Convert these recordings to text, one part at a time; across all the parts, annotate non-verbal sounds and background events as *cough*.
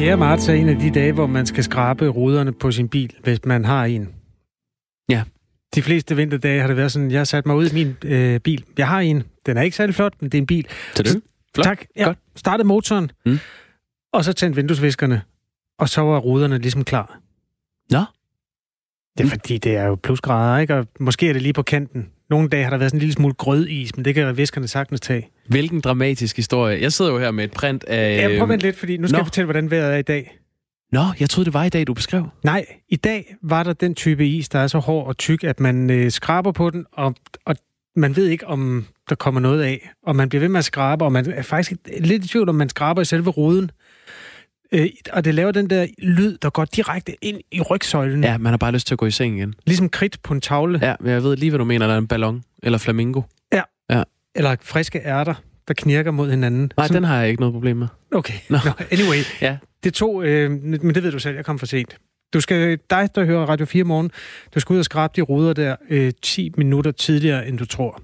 4. marts er en af de dage, hvor man skal skrabe ruderne på sin bil, hvis man har en. Ja. De fleste vinterdage har det været sådan, jeg har sat mig ud i min øh, bil. Jeg har en. Den er ikke særlig flot, men det er en bil. Tillykke. Flot. Tak. Ja, Godt. startede motoren, Mm. og så tændte vinduesviskerne, og så var ruderne ligesom klar. Nå. Det er Mm. fordi, det er jo plusgrader, ikke? Og måske er det lige på kanten. Nogle dage har der været sådan en lille smule grødis, men det kan viskerne sagtens tage. Hvilken dramatisk historie. Jeg sidder jo her med et print af... Ja, prøv at vente lidt, fordi nu skal Nå. jeg fortælle, hvordan vejret er i dag. Nå, jeg troede, det var i dag, du beskrev. Nej, i dag var der den type is, der er så hård og tyk, at man øh, skraber på den, og, og man ved ikke, om der kommer noget af. Og man bliver ved med at skrabe, og man er faktisk lidt i tvivl, om man skraber i selve ruden. Øh, og det laver den der lyd, der går direkte ind i rygsøjlen. Ja, man har bare lyst til at gå i seng igen. Ligesom kridt på en tavle, ja. Ja, men jeg ved lige, hvad du mener. Der er en ballon eller flamingo. Eller friske ærter, der knirker mod hinanden. Nej, den har jeg ikke noget problem med. Okay, Nå. no. anyway. *laughs* Ja. Det tog, øh, men det ved du selv, jeg kom for sent. Du skal, dig, der hører Radio 4 morgen, du skal ud og skrabe de ruder der øh, 10 minutter tidligere, end du tror.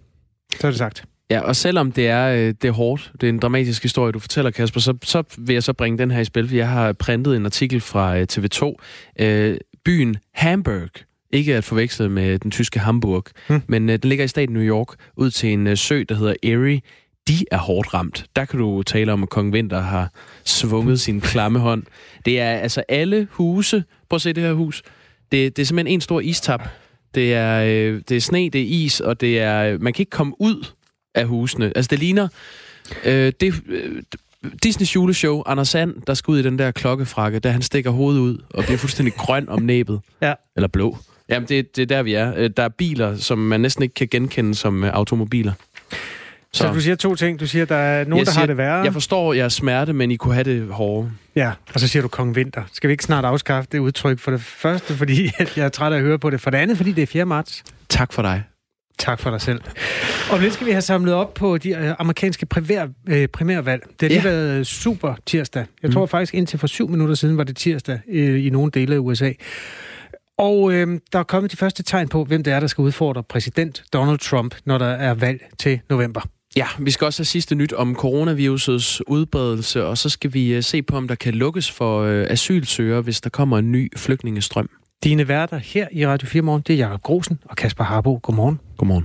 Så er det sagt. Ja, og selvom det er, øh, det er hårdt, det er en dramatisk historie, du fortæller, Kasper, så, så vil jeg så bringe den her i spil, for jeg har printet en artikel fra øh, TV2. Øh, byen Hamburg, ikke at forveksle med den tyske Hamburg, Hmm. men øh, den ligger i staten New York, ud til en øh, sø, der hedder Erie. De er hårdt ramt. Der kan du tale om, at Kong Vinter har svunget sin klamme hånd. Det er altså alle huse. Prøv at se det her hus. Det, det er simpelthen en stor istap. Det er, øh, det er sne, det er is, og det er, man kan ikke komme ud af husene. Altså, det ligner... Øh, det, øh, Disneys juleshow, Anders Sand, der skal ud i den der klokkefrakke, da han stikker hovedet ud og bliver fuldstændig grøn om næbet. Ja. Eller blå. Jamen, det, det er der, vi er. Øh, Der er biler, som man næsten ikke kan genkende som øh, automobiler. Så, så du siger to ting. Du siger, der er nogen, Jeg der siger, har det værre. Jeg forstår jeres smerte, men I kunne have det hårdere. Ja, og så siger du Kong Vinter. Skal vi ikke snart afskaffe det udtryk for det første, fordi *laughs* jeg er træt af at høre på det. For det andet, fordi det er 4. marts. Tak for dig. Tak for dig selv. Og lidt skal vi have samlet op på de øh, amerikanske primær, øh, primærvalg. Det har lige Ja. været super tirsdag. Jeg tror faktisk indtil for syv minutter siden var det tirsdag øh, i nogle dele af USA. Og øh, der er kommet de første tegn på, hvem det er, der skal udfordre præsident Donald Trump, når der er valg til november. Ja, vi skal også have sidste nyt om coronavirusets udbredelse, og så skal vi øh, se på, om der kan lukkes for øh, asylsøgere, hvis der kommer en ny flygtningestrøm. Dine værter her i Radio 4 Morgen, det er Jacob Grosen og Kasper Harbo. Godmorgen. Godmorgen.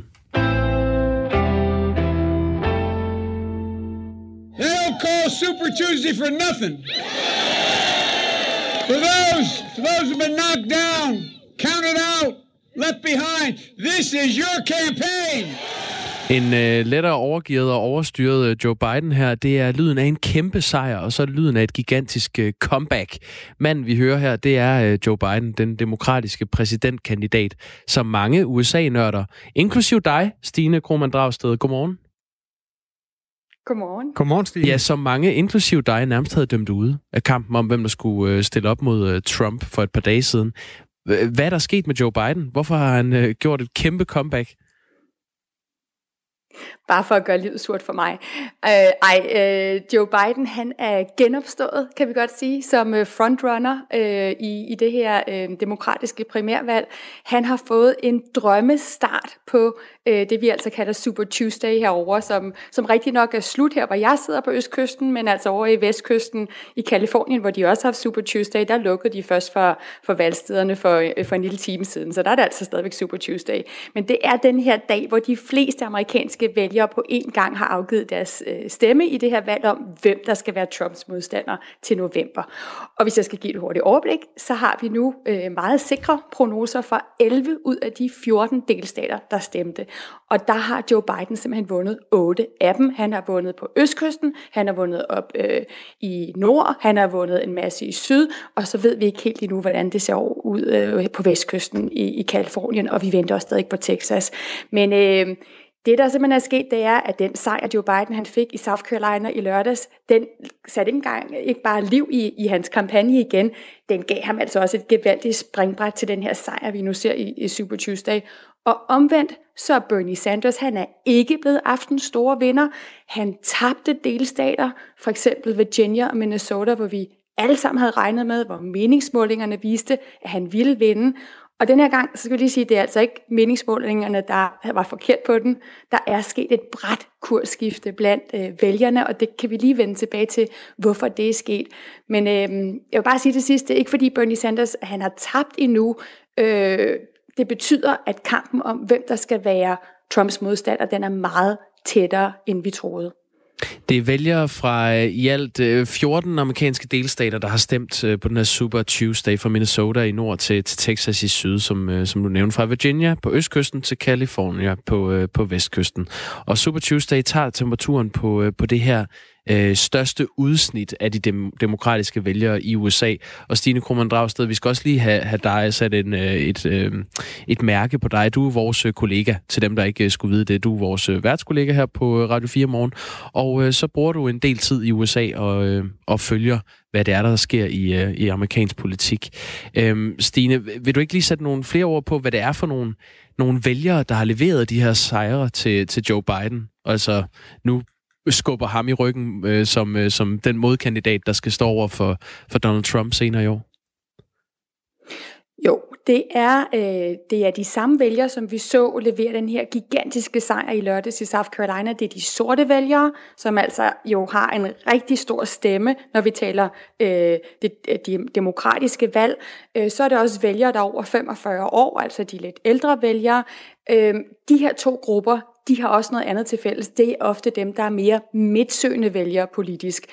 They don't call Super Tuesday for nothing. For those, for those who've been knocked down, counted out, left behind, this is your campaign. En øh, lettere overgivet og overstyret øh, Joe Biden her, det er lyden af en kæmpe sejr, og så er det lyden af et gigantisk øh, comeback. Manden, vi hører her, det er øh, Joe Biden, den demokratiske præsidentkandidat, som mange USA-nørder, inklusiv dig, Stine Krohmann Dragsted, godmorgen. Godmorgen. Godmorgen, Stine. Ja, som mange, inklusiv dig, nærmest havde dømt ude af kampen om, hvem der skulle øh, stille op mod øh, Trump for et par dage siden. Hvad er der sket med Joe Biden? Hvorfor har han øh, gjort et kæmpe comeback? Bare for at gøre livet surt for mig. Øh, ej, øh, Joe Biden, han er genopstået, kan vi godt sige, som frontrunner øh, i, i det her øh, demokratiske primærvalg. Han har fået en drømmestart på øh, det, vi altså kalder Super Tuesday herover, som, som rigtig nok er slut her, hvor jeg sidder på østkysten, men altså over i vestkysten i Kalifornien, hvor de også har haft Super Tuesday, der lukkede de først for, for valgstederne for, øh, for en lille time siden, så der er det altså stadigvæk Super Tuesday. Men det er den her dag, hvor de fleste amerikanske vælgere på én gang har afgivet deres øh, stemme i det her valg om, hvem der skal være Trumps modstander til november. Og hvis jeg skal give et hurtigt overblik, så har vi nu øh, meget sikre prognoser for 11 ud af de 14 delstater, der stemte. Og der har Joe Biden simpelthen vundet 8 af dem. Han har vundet på østkysten, han har vundet op øh, i nord, han har vundet en masse i syd, og så ved vi ikke helt endnu, hvordan det ser ud øh, på vestkysten i, i Kalifornien, og vi venter også stadig på Texas. Men øh, det, der simpelthen er sket, det er, at den sejr, Joe Biden han fik i South Carolina i lørdags, den satte ikke engang ikke bare liv i, i hans kampagne igen, den gav ham altså også et gevaldigt springbræt til den her sejr, vi nu ser i, i Super Tuesday. Og omvendt, så er Bernie Sanders, han er ikke blevet aftens store vinder. Han tabte delstater, for eksempel Virginia og Minnesota, hvor vi alle sammen havde regnet med, hvor meningsmålingerne viste, at han ville vinde. Og den her gang, så skal vi lige sige, at det er altså ikke meningsmålingerne, der var forkert på den. Der er sket et bræt kursskifte blandt øh, vælgerne, og det kan vi lige vende tilbage til, hvorfor det er sket. Men øh, jeg vil bare sige det sidste, ikke fordi Bernie Sanders han har tabt endnu. Øh, det betyder, at kampen om, hvem der skal være Trumps modstander, den er meget tættere, end vi troede. Det er vælgere fra øh, i alt øh, 14 amerikanske delstater, der har stemt øh, på den her Super Tuesday fra Minnesota i nord til, til Texas i syd, som, som du nævnte, fra Virginia på østkysten til California på, på vestkysten. Og Super Tuesday tager temperaturen på, på det her øh, største udsnit af de dem, demokratiske vælgere i USA. Og Stine Krummernd Dragsted, vi skal også lige have, have dig sat en, øh, et, øh, et mærke på dig. Du er vores øh, kollega, til dem, der ikke øh, skulle vide det. Du er vores øh, værtskollega her på Radio 4 morgen. Og øh, så bruger du en del tid i USA og, øh, og følger, hvad det er, der sker i, øh, i amerikansk politik. Øhm, Stine, vil du ikke lige sætte nogle flere ord på, hvad det er for nogle, nogle vælgere, der har leveret de her sejre til, til Joe Biden? Altså, nu skubber ham i ryggen øh, som, øh, som den modkandidat, der skal stå over for, for Donald Trump senere i år? Jo, det er, øh, det er de samme vælgere, som vi så levere den her gigantiske sejr i lørdags i South Carolina. Det er de sorte vælgere, som altså jo har en rigtig stor stemme, når vi taler øh, det, øh, de demokratiske valg. Øh, så er det også vælgere, der er over 45 år, altså de lidt ældre vælgere. Øh, de her to grupper, de har også noget andet til fælles. Det er ofte dem, der er mere midtsøgende vælgere politisk.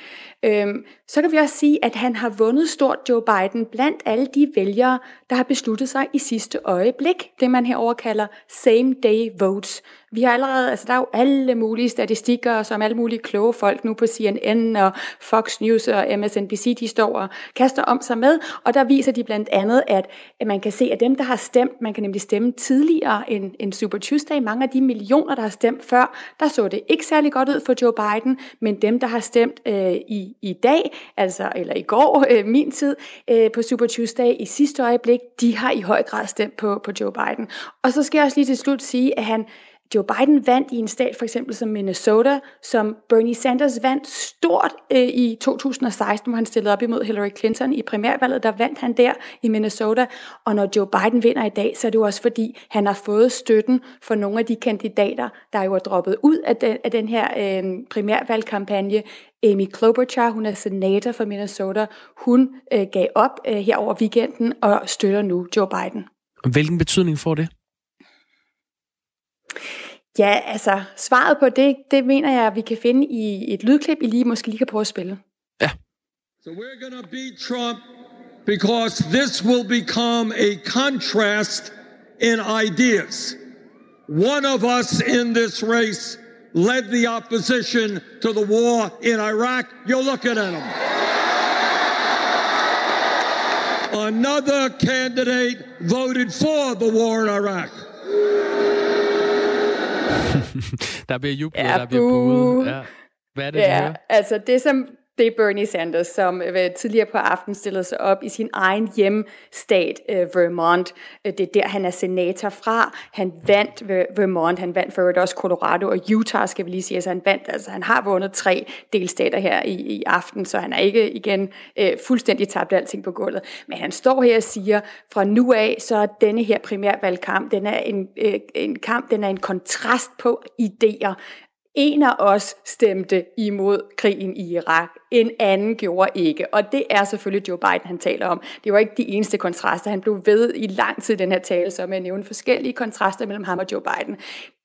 Øhm, så kan vi også sige, at han har vundet stort Joe Biden blandt alle de vælgere, der har besluttet sig i sidste øjeblik. Det man herover kalder same day votes. Vi har allerede, altså der er jo alle mulige statistikker, som alle mulige kloge folk nu på CNN og Fox News og MSNBC, de står og kaster om sig med, og der viser de blandt andet, at, at man kan se, at dem, der har stemt, man kan nemlig stemme tidligere end, end Super Tuesday, mange af de millioner, der har stemt før, der så det ikke særlig godt ud for Joe Biden, men dem, der har stemt øh, i, i dag, altså eller i går, *laughs* øh, min tid, øh, på Super Tuesday i sidste øjeblik, de har i høj grad stemt på, på Joe Biden. Og så skal jeg også lige til slut sige, at han Joe Biden vandt i en stat for eksempel som Minnesota, som Bernie Sanders vandt stort øh, i 2016, hvor han stillede op imod Hillary Clinton i primærvalget. Der vandt han der i Minnesota. Og når Joe Biden vinder i dag, så er det jo også fordi, han har fået støtten for nogle af de kandidater, der jo er droppet ud af den, af den her øh, primærvalgkampagne. Amy Klobuchar, hun er senator for Minnesota, hun øh, gav op øh, her over weekenden og støtter nu Joe Biden. Hvilken betydning får det? Ja, altså, svaret på det, det mener jeg, vi kan finde i et lydklip, I lige måske lige kan prøve at spille. Ja. So we're going to beat Trump because this will become a contrast in ideas. One of us in this race led the opposition to the war in Iraq. You're looking at him. Another candidate voted for the war in Iraq. *laughs* der bliver jublet, ja, der bliver buet. Ja. Hvad er det, ja, altså det som det er Bernie Sanders, som øh, tidligere på aftenen stillede sig op i sin egen hjemstat, øh, Vermont. Øh, det er der, han er senator fra. Han vandt Vermont, han vandt for øvrigt også Colorado og Utah, skal vi lige sige. Altså han vandt, altså han har vundet tre delstater her i, i aften, så han er ikke igen øh, fuldstændig tabt alting på gulvet. Men han står her og siger, fra nu af, så er denne her primærvalgkamp, den er en, øh, en kamp, den er en kontrast på idéer. En af os stemte imod krigen i Irak, en anden gjorde ikke. Og det er selvfølgelig Joe Biden, han taler om. Det var ikke de eneste kontraster. Han blev ved i lang tid den her tale, så med at nævne forskellige kontraster mellem ham og Joe Biden.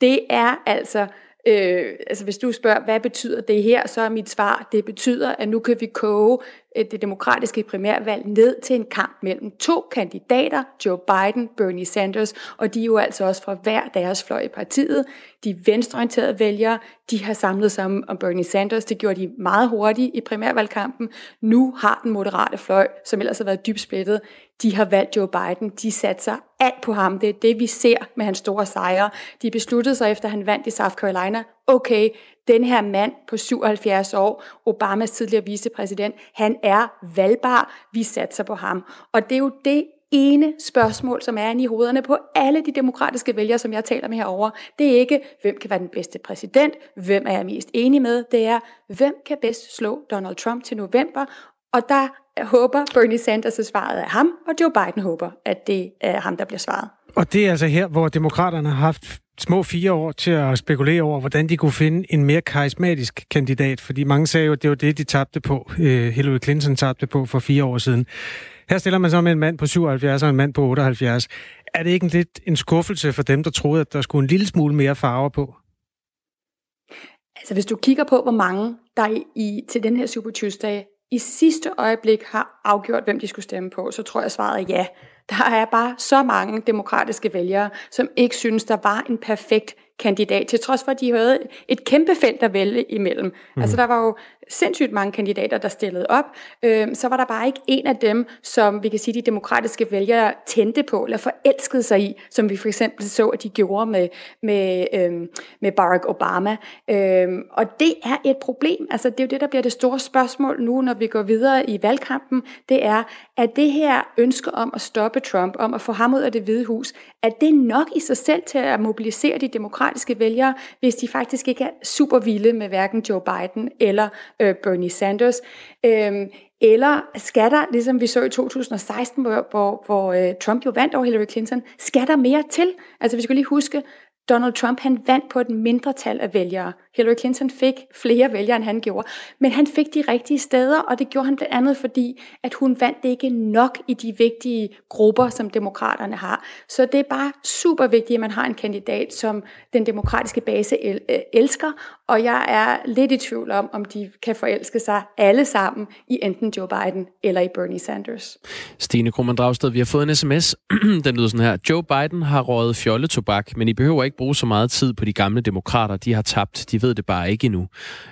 Det er altså Øh, altså hvis du spørger, hvad betyder det her, så er mit svar, det betyder, at nu kan vi koge Øh, det demokratiske primærvalg ned til en kamp mellem to kandidater, Joe Biden, Bernie Sanders, og de er jo altså også fra hver deres fløj i partiet. De venstreorienterede vælgere, de har samlet sig om Bernie Sanders. Det gjorde de meget hurtigt i primærvalgkampen. Nu har den moderate fløj, som ellers har været dybt splittet, de har valgt Joe Biden. De satte sig alt på ham. Det er det, vi ser med hans store sejre. De besluttede sig, efter han vandt i South Carolina, okay, den her mand på 77 år, Obamas tidligere vicepræsident, han er valgbar. Vi satser på ham. Og det er jo det ene spørgsmål, som er i hovederne på alle de demokratiske vælgere, som jeg taler med herover. Det er ikke, hvem kan være den bedste præsident, hvem er jeg mest enig med, det er, hvem kan bedst slå Donald Trump til november, og der håber Bernie Sanders, at svaret er ham, og Joe Biden håber, at det er ham, der bliver svaret. Og det er altså her, hvor demokraterne har haft små fire år til at spekulere over, hvordan de kunne finde en mere karismatisk kandidat, fordi mange sagde jo, at det var det, de tabte på. Øh, Hillary Clinton tabte på for fire år siden. Her stiller man så med en mand på 77 og en mand på 78. Er det ikke en lidt en skuffelse for dem, der troede, at der skulle en lille smule mere farver på? Altså hvis du kigger på, hvor mange der i, i til den her Super Tuesday i sidste øjeblik har afgjort, hvem de skulle stemme på, så tror jeg svaret er ja. Der er bare så mange demokratiske vælgere, som ikke synes, der var en perfekt kandidat, til trods for, at de havde et kæmpe felt at vælge imellem. Mm. Altså der var jo sindssygt mange kandidater, der stillede op, øh, så var der bare ikke en af dem, som vi kan sige, de demokratiske vælgere tændte på, eller forelskede sig i, som vi for eksempel så, at de gjorde med, med, øh, med Barack Obama. Øh, og det er et problem. Altså det er jo det, der bliver det store spørgsmål nu, når vi går videre i valgkampen. Det er, at det her ønske om at stoppe Trump, om at få ham ud af det hvide hus, at det nok i sig selv til at mobilisere de demokratiske vælgere, hvis de faktisk ikke er super vilde med hverken Joe Biden eller øh, Bernie Sanders. Øh, eller skal der, ligesom vi så i 2016, hvor, hvor, hvor øh, Trump jo vandt over Hillary Clinton, skal der mere til? Altså vi skal lige huske, Donald Trump han vandt på et mindretal af vælgere. Hillary Clinton fik flere vælgere, end han gjorde. Men han fik de rigtige steder, og det gjorde han blandt andet fordi, at hun vandt det ikke nok i de vigtige grupper, som demokraterne har. Så det er bare super vigtigt, at man har en kandidat, som den demokratiske base el- øh, elsker, og jeg er lidt i tvivl om, om de kan forelske sig alle sammen i enten Joe Biden eller i Bernie Sanders. Stine Krummernd Dragsted, vi har fået en sms. *clears throat* den lyder sådan her. Joe Biden har røget fjolletobak, men I behøver ikke bruge så meget tid på de gamle demokrater. De har tabt. De ved det bare ikke endnu.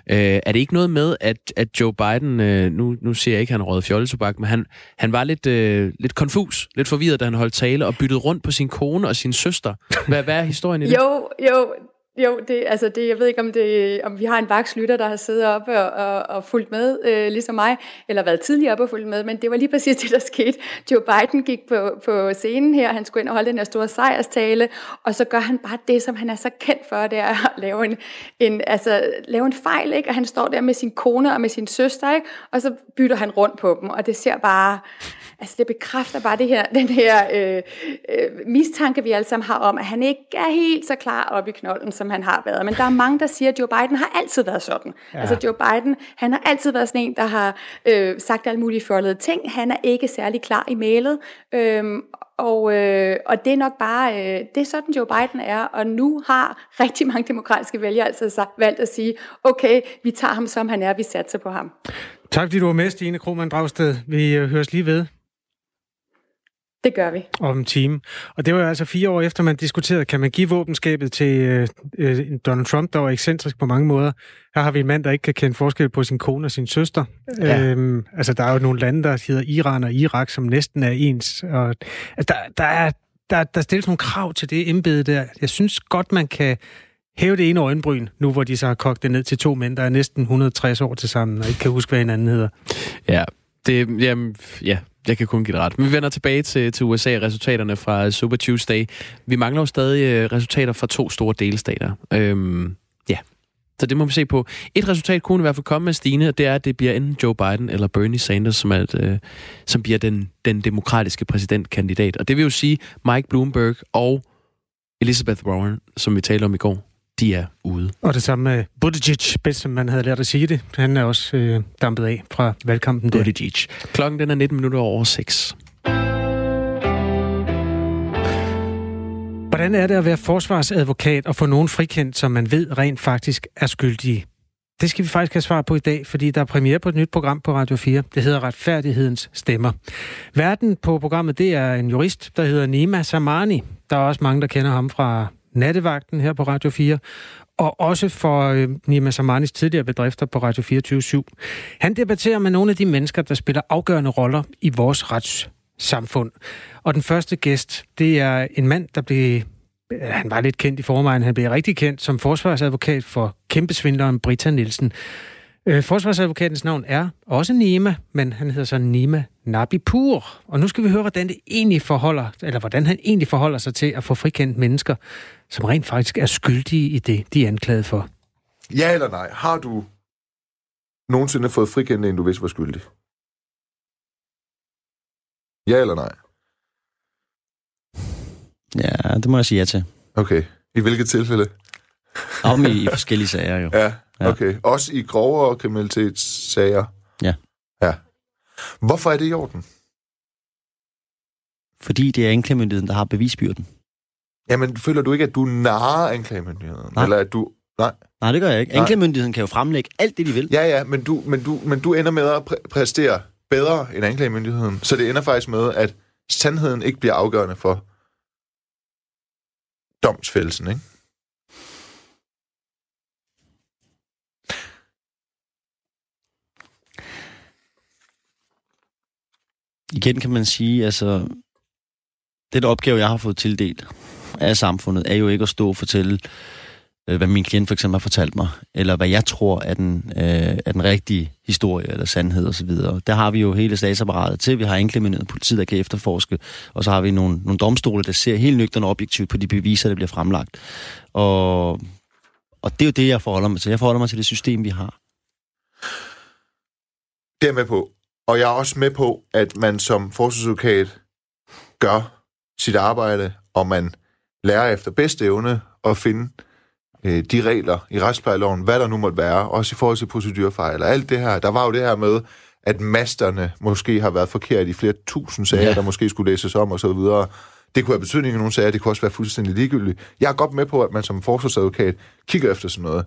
Øh, er det ikke noget med, at, at Joe Biden, øh, nu, nu siger jeg ikke, at han røget fjolletobak, men han, han var lidt, øh, lidt konfus, lidt forvirret, da han holdt tale og byttede rundt på sin kone og sin søster. Hvad, hvad er historien i det? Jo, jo, jo, det, altså det, jeg ved ikke, om, det, om vi har en vakslytter, der har siddet op og, og, og fulgt med, øh, ligesom mig, eller været tidligere op og fulgt med, men det var lige præcis det, der skete. Joe Biden gik på, på scenen her, han skulle ind og holde den her store sejrstale, og så gør han bare det, som han er så kendt for, det er at lave en, en, altså, lave en fejl, ikke? og han står der med sin kone og med sin søster, ikke? og så bytter han rundt på dem, og det ser bare, altså det bekræfter bare det her, *laughs* den her øh, øh, mistanke, vi alle sammen har om, at han ikke er helt så klar op i knolden, som han har været. Men der er mange, der siger, at Joe Biden har altid været sådan. Ja. Altså Joe Biden, han har altid været sådan en, der har øh, sagt alle mulige fjollede ting. Han er ikke særlig klar i mailet. Øhm, og, øh, og det er nok bare, øh, det er sådan Joe Biden er, og nu har rigtig mange demokratiske vælgere altså valgt at sige, okay, vi tager ham som han er, vi satser på ham. Tak fordi du var med, Stine Krohmann Dragsted. Vi øh, høres lige ved. Det gør vi. Om en time. Og det var altså fire år efter, man diskuterede, kan man give våbenskabet til øh, øh, Donald Trump, der var ekscentrisk på mange måder. Her har vi en mand, der ikke kan kende forskel på sin kone og sin søster. Ja. Øhm, altså, der er jo nogle lande, der hedder Iran og Irak, som næsten er ens. Og, altså, der, der, er, der, der stilles nogle krav til det embede der. Jeg synes godt, man kan hæve det ene øjenbryn, nu hvor de så har kogt det ned til to mænd, der er næsten 160 år til sammen, og ikke kan huske, hvad hinanden hedder. Ja, det, jamen, ja, jeg kan kun give det ret. Men vi vender tilbage til, til USA resultaterne fra Super Tuesday. Vi mangler jo stadig øh, resultater fra to store delstater. Øhm, ja, så det må vi se på. Et resultat kunne i hvert fald komme med Stine, og det er, at det bliver enten Joe Biden eller Bernie Sanders, som, er et, øh, som bliver den, den demokratiske præsidentkandidat. Og det vil jo sige Mike Bloomberg og Elizabeth Warren, som vi talte om i går de er ude. Og det samme med Buttigieg, bedst som man havde lært at sige det. Han er også øh, dampet af fra valgkampen der. Buttigieg. Klokken den er 19 minutter over 6. Hvordan er det at være forsvarsadvokat og få nogen frikendt, som man ved rent faktisk er skyldige? Det skal vi faktisk have svar på i dag, fordi der er premiere på et nyt program på Radio 4. Det hedder Retfærdighedens Stemmer. Verden på programmet, det er en jurist, der hedder Nima Samani. Der er også mange, der kender ham fra Nattevagten her på Radio 4, og også for øh, Nima Samanis tidligere bedrifter på Radio 24 /7. Han debatterer med nogle af de mennesker, der spiller afgørende roller i vores retssamfund. Og den første gæst, det er en mand, der blev øh, han var lidt kendt i forvejen. Han blev rigtig kendt som forsvarsadvokat for kæmpesvindleren Brita Nielsen. Øh, forsvarsadvokatens navn er også Nima, men han hedder så Nima Nabipur. Og nu skal vi høre, hvordan det egentlig forholder, eller hvordan han egentlig forholder sig til at få frikendt mennesker, som rent faktisk er skyldige i det, de er anklaget for. Ja eller nej? Har du nogensinde fået frikendt en, du vidste var skyldig? Ja eller nej? Ja, det må jeg sige ja til. Okay. I hvilket tilfælde? Om i, i forskellige sager jo. Ja, Ja. okay. Også i grovere kriminalitetssager? Ja. Ja. Hvorfor er det i orden? Fordi det er anklagemyndigheden, der har bevisbyrden. Jamen, føler du ikke, at du narrer anklagemyndigheden? Nej. Eller at du... Nej. Nej, det gør jeg ikke. Anklagemyndigheden kan jo fremlægge alt det, de vil. Ja, ja, men du, men du, men du ender med at præ- præstere bedre end anklagemyndigheden. Så det ender faktisk med, at sandheden ikke bliver afgørende for domsfældelsen, ikke? Igen kan man sige, altså, den opgave, jeg har fået tildelt af samfundet, er jo ikke at stå og fortælle, øh, hvad min klient for eksempel har fortalt mig, eller hvad jeg tror er den, øh, er den rigtige historie eller sandhed osv. Der har vi jo hele statsapparatet til. Vi har anklagemyndigheden politiet, der kan efterforske, og så har vi nogle, nogle domstole, der ser helt nøgterne objektivt på de beviser, der bliver fremlagt. Og, og det er jo det, jeg forholder mig til. Jeg forholder mig til det system, vi har. Det er med på. Og jeg er også med på, at man som forsvarsadvokat gør sit arbejde, og man lærer efter bedste evne at finde øh, de regler i retsplejeloven, hvad der nu måtte være, også i forhold til procedurfejl og alt det her. Der var jo det her med, at masterne måske har været forkert i flere tusind sager, ja. Der måske skulle læses om og så videre. Det kunne have betydning i nogle sager, det kunne også være fuldstændig ligegyldigt. Jeg er godt med på, at man som forsvarsadvokat kigger efter sådan noget.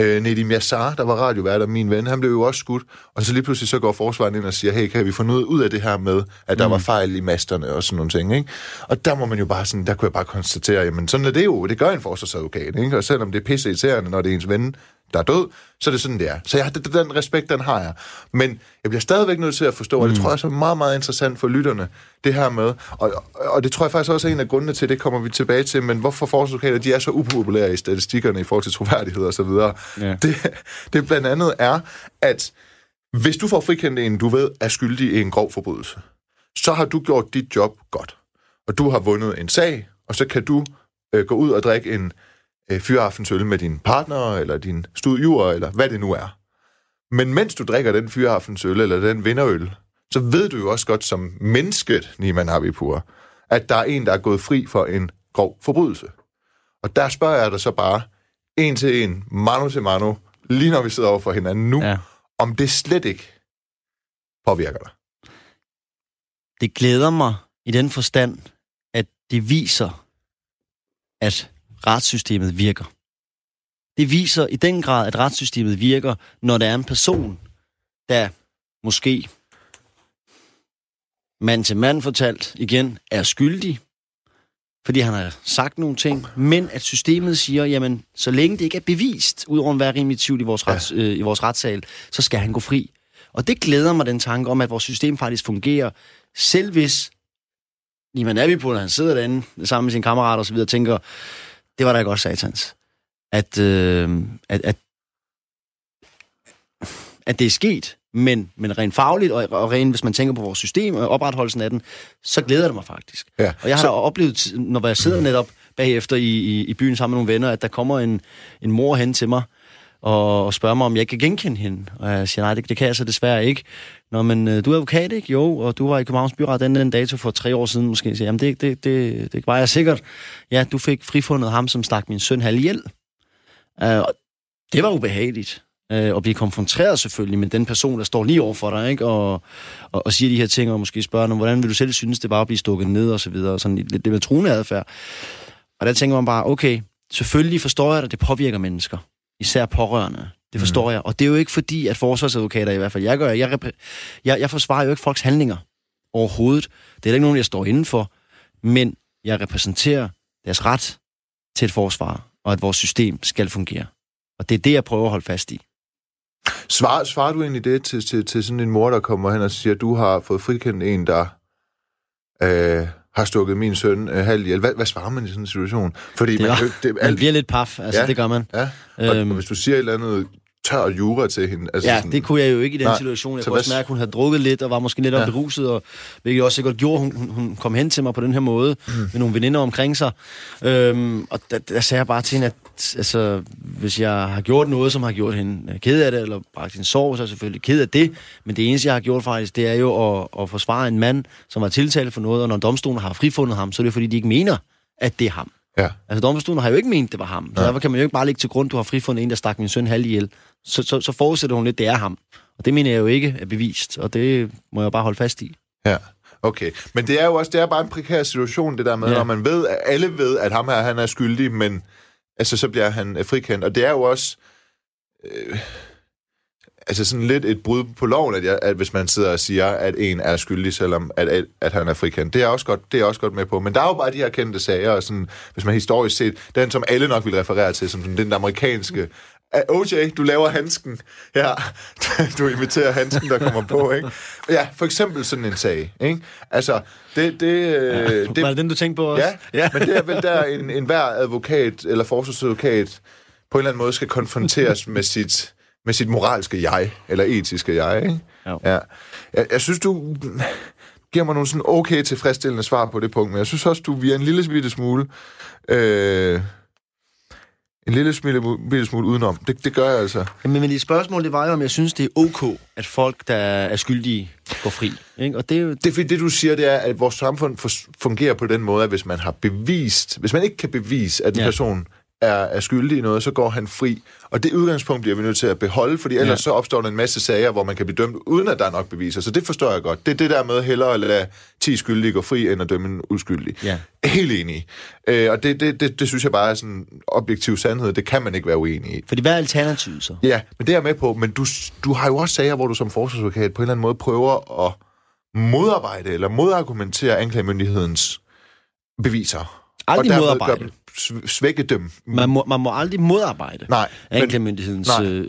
Øh, Nedim Yassar, der var radiovært min ven, han blev jo også skudt, og så lige pludselig så går forsvaren ind og siger, hey, kan vi få noget ud af det her med, at der mm. var fejl i masterne og sådan nogle ting, ikke? Og der må man jo bare sådan, der kunne jeg bare konstatere, jamen sådan er det jo, det gør en forsvarsadvokat, ikke? Og selvom det er pisse irriterende, når det er ens ven, der er død, så er det sådan, det er. Så jeg, har- den, den respekt, den har jeg. Men jeg bliver stadigvæk nødt til at forstå, og det tror jeg også er meget, meget interessant for lytterne, det her med, og, og det tror jeg faktisk også er en af grundene til, det kommer vi tilbage til, men hvorfor forsvarsadvokater, de er så upopulære i statistikkerne i forhold til troværdighed og så videre. Ja. *laughs* Det, det blandt andet er, at hvis du får frikendt en, du ved er skyldig i en grov forbrydelse, så har du gjort dit job godt. Og du har vundet en sag, og så kan du øh, gå ud og drikke en øh, fyraftensøl med din partner, eller din studiejuer, eller hvad det nu er. Men mens du drikker den fyraftensøl, eller den vinderøl, så ved du jo også godt som mennesket, Niman Habipur, at der er en, der er gået fri for en grov forbrydelse. Og der spørger jeg dig så bare, en til en, mano til mano, lige når vi sidder over for hinanden nu. Ja. om det slet ikke påvirker dig. det glæder mig i den forstand, at det viser, at retssystemet virker. Det viser i den grad, at retssystemet virker, når der er en person, der måske mand til mand fortalt igen er skyldig, fordi han har sagt nogle ting, men at systemet siger, jamen, så længe det ikke er bevist, udover at være rimelig tvivl i vores, rets, øh, i vores retssal, så skal han gå fri. Og det glæder mig, den tanke om, at vores system faktisk fungerer, selv hvis Niman Abipur, han sidder derinde sammen med sine kammerater og så videre, tænker, det var da godt satans. At, øh, at, at, at det er sket, men, men rent fagligt, og, og rent, hvis man tænker på vores system og opretholdelsen af den, så glæder det mig faktisk. Ja. Og jeg har Så- da oplevet, når jeg sidder netop bagefter i, i, i byen sammen med nogle venner, at der kommer en, en mor hen til mig, og, og spørger mig, om jeg kan genkende hende. Og jeg siger, nej, det, det kan jeg så desværre ikke. Nå, men øh, du er advokat, ikke? Jo, og du var i Københavns Byret den, den dato for tre år siden måske. Så siger, jamen, det, det, det, det var jeg sikkert. Ja, du fik frifundet ham, som stak min søn halv ihjel. Uh, og det var ubehageligt uh, at blive konfronteret selvfølgelig med den person, der står lige over for dig, ikke? Og, og, og siger de her ting, og måske spørger dem, hvordan vil du selv synes, det var at blive stukket ned, og så videre, og sådan lidt det med truende adfærd. Og der tænker man bare, okay, selvfølgelig forstår jeg, at det påvirker mennesker, især pårørende. Det forstår mm. jeg. Og det er jo ikke fordi, at forsvarsadvokater i hvert fald, jeg gør, jeg, jeg, jeg forsvarer jo ikke folks handlinger overhovedet. Det er da ikke nogen, jeg står indenfor. Men jeg repræsenterer deres ret til et forsvar, og at vores system skal fungere. Og det er det, jeg prøver at holde fast i. Svar, svarer du egentlig det til, til, til sådan en mor, der kommer hen og siger, at du har fået frikendt en, der øh, har stukket min søn øh, halv ihjel? Hvad, hvad svarer man i sådan en situation? Fordi Det man, jo- det, Man bliver lidt paf, altså ja. det gør man. Ja, og, Øhm. og hvis du siger et eller andet tør jura til hende. Altså Ja, sådan, det kunne jeg jo ikke i den Nej, situation. Jeg kunne også mærke, at hun havde drukket lidt og var måske lidt ja. Beruset, og, hvilket også sikkert gjorde, hun, hun, hun kom hen til mig på den her måde, mm. med nogle veninder omkring sig. Øhm, og der, der sagde jeg bare til hende, at altså, hvis jeg har gjort noget, som har gjort hende ked af det, eller bragt hende sorg, så er jeg selvfølgelig ked af det. Men det eneste, jeg har gjort faktisk, det er jo at, at forsvare en mand, som var tiltalt for noget, og når domstolen har frifundet ham, så er det fordi, de ikke mener, at det er ham. Ja. Altså, domstolen har jo ikke ment, det var ham. Så Ja. derfor kan man jo ikke bare lægge til grund, du har frifundet en, der stak min søn halv ihjel. Så, så, så forudsætter hun lidt, det er ham. Og det mener jeg jo ikke er bevist, og det må jeg bare holde fast i. Ja, okay. Men det er jo også det er bare en prekær situation, det der med, Ja. når man ved, at alle ved, at ham her, han er skyldig, men altså, så bliver han frikendt. Og det er jo også... Øh, altså sådan lidt et brud på loven, at, jeg, at hvis man sidder og siger, at en er skyldig, selvom at, at, at han er frikendt. Det er, jeg også godt, det er jeg også godt med på. Men der er jo bare de her kendte sager, og sådan, hvis man historisk set, den som alle nok vil referere til, som sådan, den amerikanske Ah, OJ, du laver handsken. Ja, *laughs* du inviterer handsken, der kommer på, ikke? Ja, for eksempel sådan en sag, ikke? Altså, det... det, øh, Det, det var det den, du tænkte på også? Ja, ja, men det er vel der, en, en hver advokat eller forsvarsadvokat på en eller anden måde skal konfronteres med sit, med sit moralske jeg, eller etiske jeg, ikke? Jo. Ja. Jeg, jeg synes, du giver mig nogle sådan okay tilfredsstillende svar på det punkt, men jeg synes også, du via en lille bitte smule... Øh, en lille smule, bitte smule udenom. Det, det gør jeg altså. Jamen, men et spørgsmål, det var jo, om jeg synes, det er ok, at folk, der er skyldige, går fri. Ikke? Og det er jo... Det fordi, det du siger, det er, at vores samfund fungerer på den måde, at hvis man har bevist, hvis man ikke kan bevise, at en ja. person er, er skyldig i noget, så går han fri. Og det udgangspunkt bliver vi nødt til at beholde, fordi ellers Ja. så opstår der en masse sager, hvor man kan blive dømt, uden at der er nok beviser. Så det forstår jeg godt. Det er det der med hellere at lade 10 skyldige gå fri, end at dømme en uskyldig. Ja. Helt enig. Øh, og det, det, det, det synes jeg bare er sådan en objektiv sandhed. Det kan man ikke være uenig i. Fordi hvad er alternativet så? Ja, men det er jeg med på. Men du, du har jo også sager, hvor du som forsvarsadvokat på en eller anden måde prøver at modarbejde eller modargumentere anklagemyndighedens beviser. Aldrig og modarbejde. dem- svække dem. Man må, man må aldrig modarbejde Nej, anklagemyndighedens nej. øh,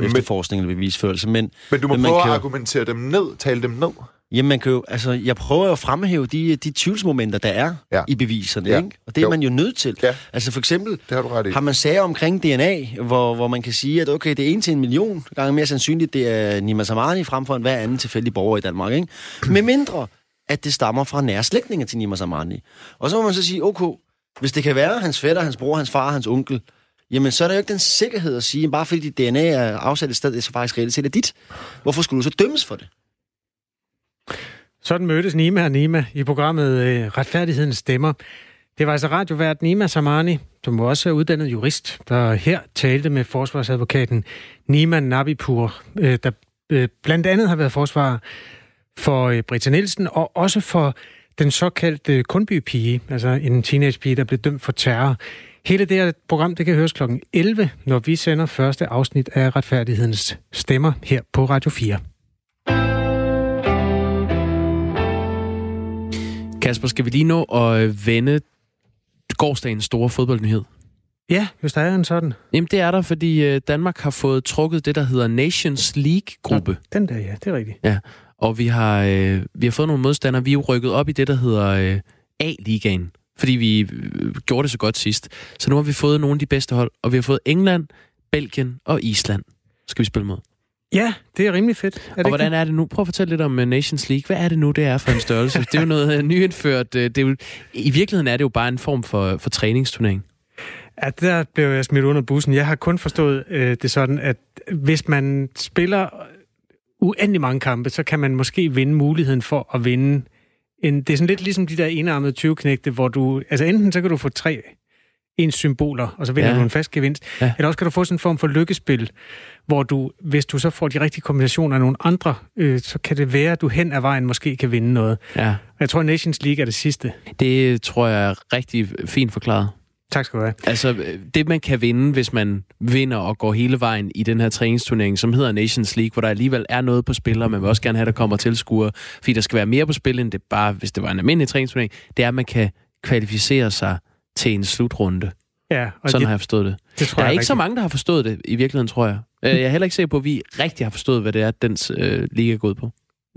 øh, efterforskning eller bevisførelse. Men, men du må men man prøve at kan argumentere dem ned, tale dem ned. Jamen, man kan jo, altså, jeg prøver jo at fremhæve de, de tvivlsmomenter, der er Ja. i beviserne, ja. ikke? Og det er Jo. man jo nødt til. Ja. Altså for eksempel, Det har du ret i. har man sager omkring DNA, hvor, hvor man kan sige, at okay, det er en til en million gange mere sandsynligt, det er Nima Samani frem for en hver anden tilfældig borger i Danmark, ikke? Med mindre, at det stammer fra nære slægtninge til Nima Samani. Og så må man så sige, okay, hvis det kan være hans fætter, hans bror, hans far, hans onkel, jamen så er der jo ikke den sikkerhed at sige, bare fordi dit DNA er afsat et sted, det så faktisk reelt set er dit. Hvorfor skulle du så dømmes for det? Sådan mødtes Nima og Nima i programmet øh, Retfærdighedens Stemmer. Det var altså radiovært Nima Samani, som også er uddannet jurist, der her talte med forsvarsadvokaten Nima Nabipur, øh, der øh, blandt andet har været forsvarer for øh, Britta Nielsen og også for den såkaldte Kundby-pige, altså en teenagepige, der blev dømt for terror. Hele det her program, det kan høres kl. 11, når vi sender første afsnit af Retfærdighedens Stemmer her på Radio 4. Kasper, skal vi lige nå at vende gårdsdagens store fodboldnyhed? Ja, hvis der er en sådan. Jamen, det er der, fordi øh, Danmark har fået trukket det, der hedder Nations League-gruppe. Den der, ja, det er rigtigt. Og vi har, øh, vi har fået nogle modstandere. Vi er jo rykket op i det, der hedder øh, A-ligaen, fordi vi øh, gjorde det så godt sidst. Så nu har vi fået nogle af de bedste hold, og vi har fået England, Belgien og Island. Skal vi spille mod. Ja, det er rimelig fedt. Er det Og ikke hvordan er det nu? Prøv at fortælle lidt om uh, Nations League. Hvad er det nu, det er for en størrelse? det er jo noget uh, nyindført. Uh, det er jo, I virkeligheden er det jo bare en form for, for træningsturnering. Ja, der blev jeg smidt under bussen. Jeg har kun forstået øh, det sådan, at hvis man spiller uendelig mange kampe, så kan man måske vinde muligheden for at vinde. En, det er sådan lidt ligesom de der enarmede 20-knægte, hvor du... Altså enten så kan du få tre ens symboler, og så vinder Ja. du en fast gevinst. Ja. Eller også kan du få sådan en form for lykkespil, hvor du, hvis du så får de rigtige kombinationer af nogle andre, øh, så kan det være, at du hen ad vejen måske kan vinde noget. Ja, jeg tror, Nations League er det sidste. det tror jeg er rigtig fint forklaret. Tak skal du have. Altså, øh, det man kan vinde, hvis man vinder og går hele vejen i den her træningsturnering, som hedder Nations League, hvor der alligevel er noget på spil, og man vil også gerne have, at der kommer tilskuere, fordi der skal være mere på spil, end det bare, hvis det var en almindelig træningsturnering, det er, at man kan kvalificere sig til en slutrunde. Ja, og Sådan det, har jeg forstået det. det tror Der er jeg ikke så rigtigt. mange, der har forstået det i virkeligheden, tror jeg. Øh, Jeg er heller ikke sikker på, at vi rigtig har forstået, hvad det er, at dens øh, liga er gået på.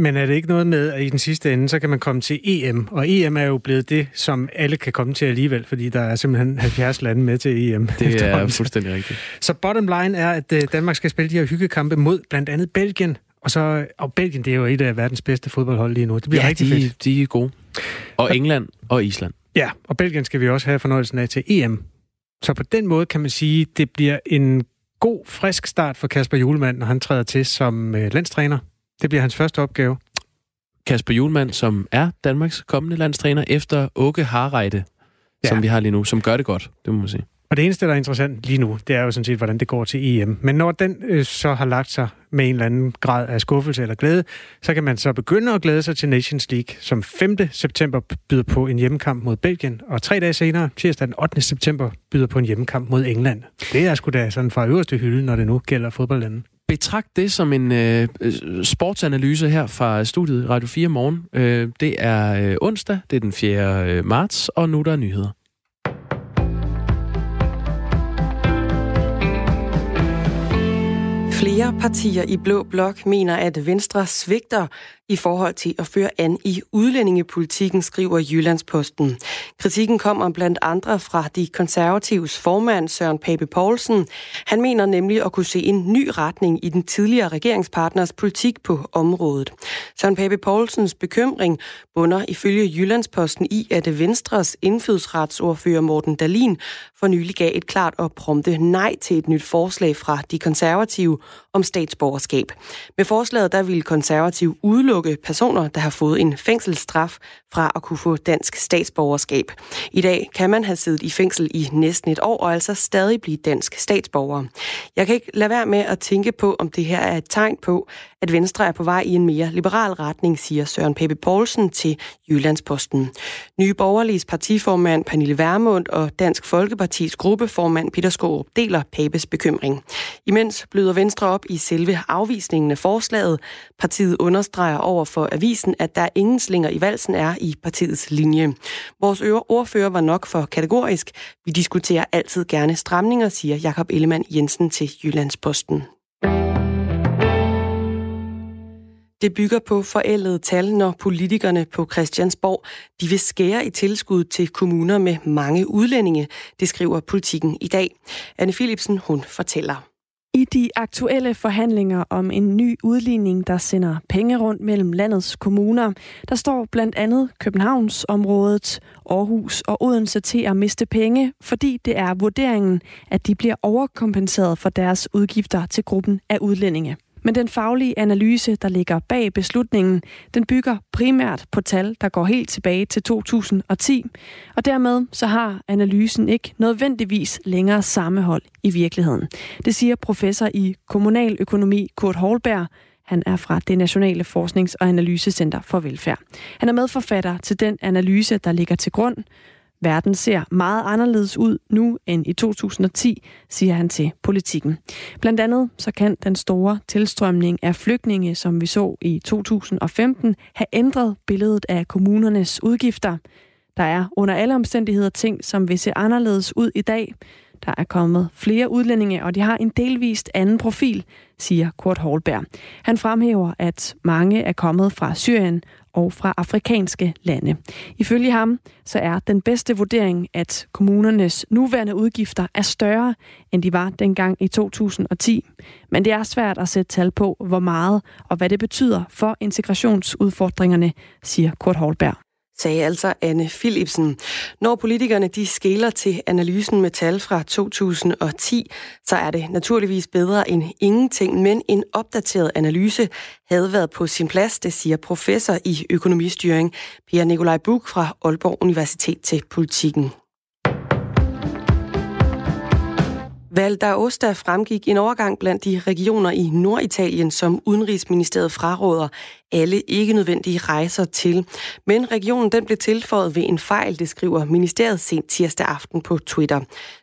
Men er det ikke noget med, at i den sidste ende, så kan man komme til EM, og EM er jo blevet det, som alle kan komme til alligevel, fordi der er simpelthen 70 lande med til EM. Det er fuldstændig rigtigt. Så bottom line er, at øh, Danmark skal spille de her hyggekampe mod blandt andet Belgien, og så og Belgien, det er jo et af verdens bedste fodboldhold lige nu. Det bliver ja, rigtig de, fedt. de er gode. Og England og Island. Ja, og Belgien skal vi også have fornøjelsen af til EM. Så på den måde kan man sige, det bliver en god, frisk start for Kasper Julemand, når han træder til som øh, landstræner. Det bliver hans første opgave. Kasper Julemand, som er Danmarks kommende landstræner, efter Åke Harreide, ja. som vi har lige nu, som gør det godt, det må man sige. Og det eneste, der er interessant lige nu, det er jo sådan set, hvordan det går til EM. Men når den øh, så har lagt sig med en eller anden grad af skuffelse eller glæde, så kan man så begynde at glæde sig til Nations League, som 5. september byder på en hjemmekamp mod Belgien, og tre dage senere, tirsdag den 8. september, byder på en hjemmekamp mod England. Det er sgu da sådan fra øverste hylde, når det nu gælder fodboldlandet. Betragt det som en øh, øh, sportsanalyse her fra studiet Radio 4 morgen. Øh, det er øh, onsdag, det er den 4. Øh, marts, og nu der er nyheder. Flere partier i Blå Blok mener, at Venstre svigter i forhold til at føre an i udlændingepolitikken, skriver Jyllandsposten. Kritikken kommer blandt andre fra de konservatives formand Søren Pape Poulsen. Han mener nemlig at kunne se en ny retning i den tidligere regeringspartners politik på området. Søren Pape Poulsens bekymring bunder ifølge Jyllandsposten i, at Venstres indfødsretsordfører Morten Dalin for nylig gav et klart og prompte nej til et nyt forslag fra de konservative om statsborgerskab. Med forslaget der ville konservativ udelukke personer, der har fået en fængselsstraf fra at kunne få dansk statsborgerskab. I dag kan man have siddet i fængsel i næsten et år og altså stadig blive dansk statsborger. Jeg kan ikke lade være med at tænke på, om det her er et tegn på, at Venstre er på vej i en mere liberal retning, siger Søren Pape Poulsen til Jyllandsposten. Nye Borgerliges partiformand Pernille Vermund og Dansk Folkepartis gruppeformand Peter Skårup deler Papes bekymring. Imens bløder Venstre op i selve afvisningen af forslaget. Partiet understreger over for avisen, at der ingen slinger i valsen er i partiets linje. Vores ordfører var nok for kategorisk. Vi diskuterer altid gerne stramninger, siger Jakob Ellemann Jensen til Jyllandsposten. Det bygger på forældede tal, når politikerne på Christiansborg de vil skære i tilskud til kommuner med mange udlændinge, det skriver politikken i dag. Anne Philipsen, hun fortæller. I de aktuelle forhandlinger om en ny udligning, der sender penge rundt mellem landets kommuner, der står blandt andet Københavnsområdet, Aarhus og Odense til at miste penge, fordi det er vurderingen, at de bliver overkompenseret for deres udgifter til gruppen af udlændinge. Men den faglige analyse, der ligger bag beslutningen, den bygger primært på tal, der går helt tilbage til 2010, og dermed så har analysen ikke nødvendigvis længere sammenhold i virkeligheden. Det siger professor i kommunaløkonomi Kurt Holberg, han er fra det Nationale Forsknings- og Analysecenter for Velfærd. Han er medforfatter til den analyse, der ligger til grund, Verden ser meget anderledes ud nu end i 2010, siger han til politikken. Blandt andet så kan den store tilstrømning af flygtninge, som vi så i 2015, have ændret billedet af kommunernes udgifter. Der er under alle omstændigheder ting, som vil se anderledes ud i dag. Der er kommet flere udlændinge, og de har en delvist anden profil, siger Kurt Holberg. Han fremhæver, at mange er kommet fra Syrien og fra afrikanske lande. Ifølge ham så er den bedste vurdering, at kommunernes nuværende udgifter er større, end de var dengang i 2010. Men det er svært at sætte tal på, hvor meget og hvad det betyder for integrationsudfordringerne, siger Kurt Holberg sagde altså Anne Philipsen. Når politikerne de skæler til analysen med tal fra 2010, så er det naturligvis bedre end ingenting, men en opdateret analyse havde været på sin plads, det siger professor i økonomistyring Per Nikolaj Buk fra Aalborg Universitet til Politiken. Val d'Aosta fremgik en overgang blandt de regioner i Norditalien, som Udenrigsministeriet fraråder alle ikke nødvendige rejser til. Men regionen den blev tilføjet ved en fejl, det skriver ministeriet sent tirsdag aften på Twitter.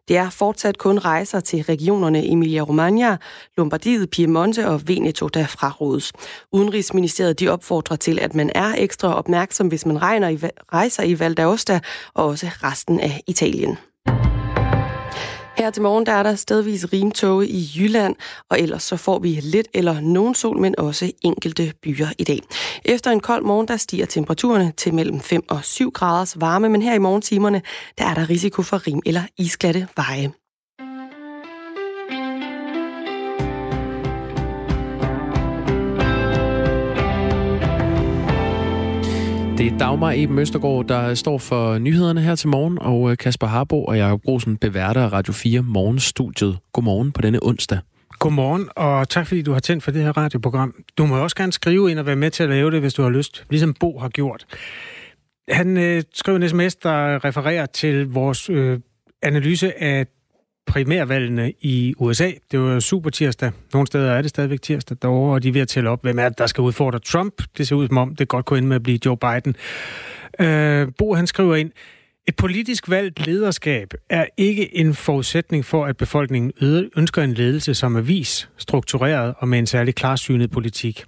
Det er fortsat kun rejser til regionerne Emilia-Romagna, Lombardiet, Piemonte og Veneto, der frarådes. Udenrigsministeriet de opfordrer til, at man er ekstra opmærksom, hvis man rejser i Val d'Aosta og også resten af Italien. Her til morgen der er der stedvis rimtoge i Jylland, og ellers så får vi lidt eller nogen sol, men også enkelte byer i dag. Efter en kold morgen, der stiger temperaturerne til mellem 5 og 7 graders varme, men her i morgentimerne, der er der risiko for rim eller isglatte veje. Det er Dagmar Eben Østergaard, der står for nyhederne her til morgen, og øh, Kasper Harbo og Jacob Grosen beværter Radio 4 Morgenstudiet. Godmorgen på denne onsdag. Godmorgen, og tak fordi du har tændt for det her radioprogram. Du må også gerne skrive ind og være med til at lave det, hvis du har lyst, ligesom Bo har gjort. Han øh, skrev en sms, der refererer til vores øh, analyse af primærvalgene i USA. Det var super tirsdag. Nogle steder er det stadigvæk tirsdag derovre, og de er ved at tælle op, hvem er det, der skal udfordre Trump. Det ser ud som om, det godt kunne ende med at blive Joe Biden. Øh, Bo han skriver ind, et politisk valgt lederskab er ikke en forudsætning for, at befolkningen ønsker en ledelse, som er vis, struktureret og med en særlig klarsynet politik.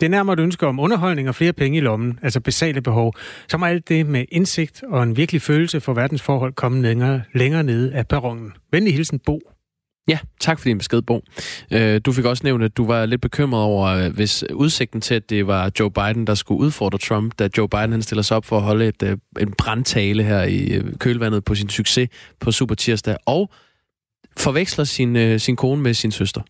Det er nærmere et ønske om underholdning og flere penge i lommen, altså basale behov. Så må alt det med indsigt og en virkelig følelse for verdens forhold komme længere, længere nede af perronen. Venlig hilsen, Bo. Ja, tak for din besked, Bo. Øh, du fik også nævnt, at du var lidt bekymret over, øh, hvis udsigten til, at det var Joe Biden, der skulle udfordre Trump, da Joe Biden han stiller sig op for at holde et, øh, en brandtale her i kølvandet på sin succes på Super Tirsdag, og forveksler sin, sin kone med sin søster.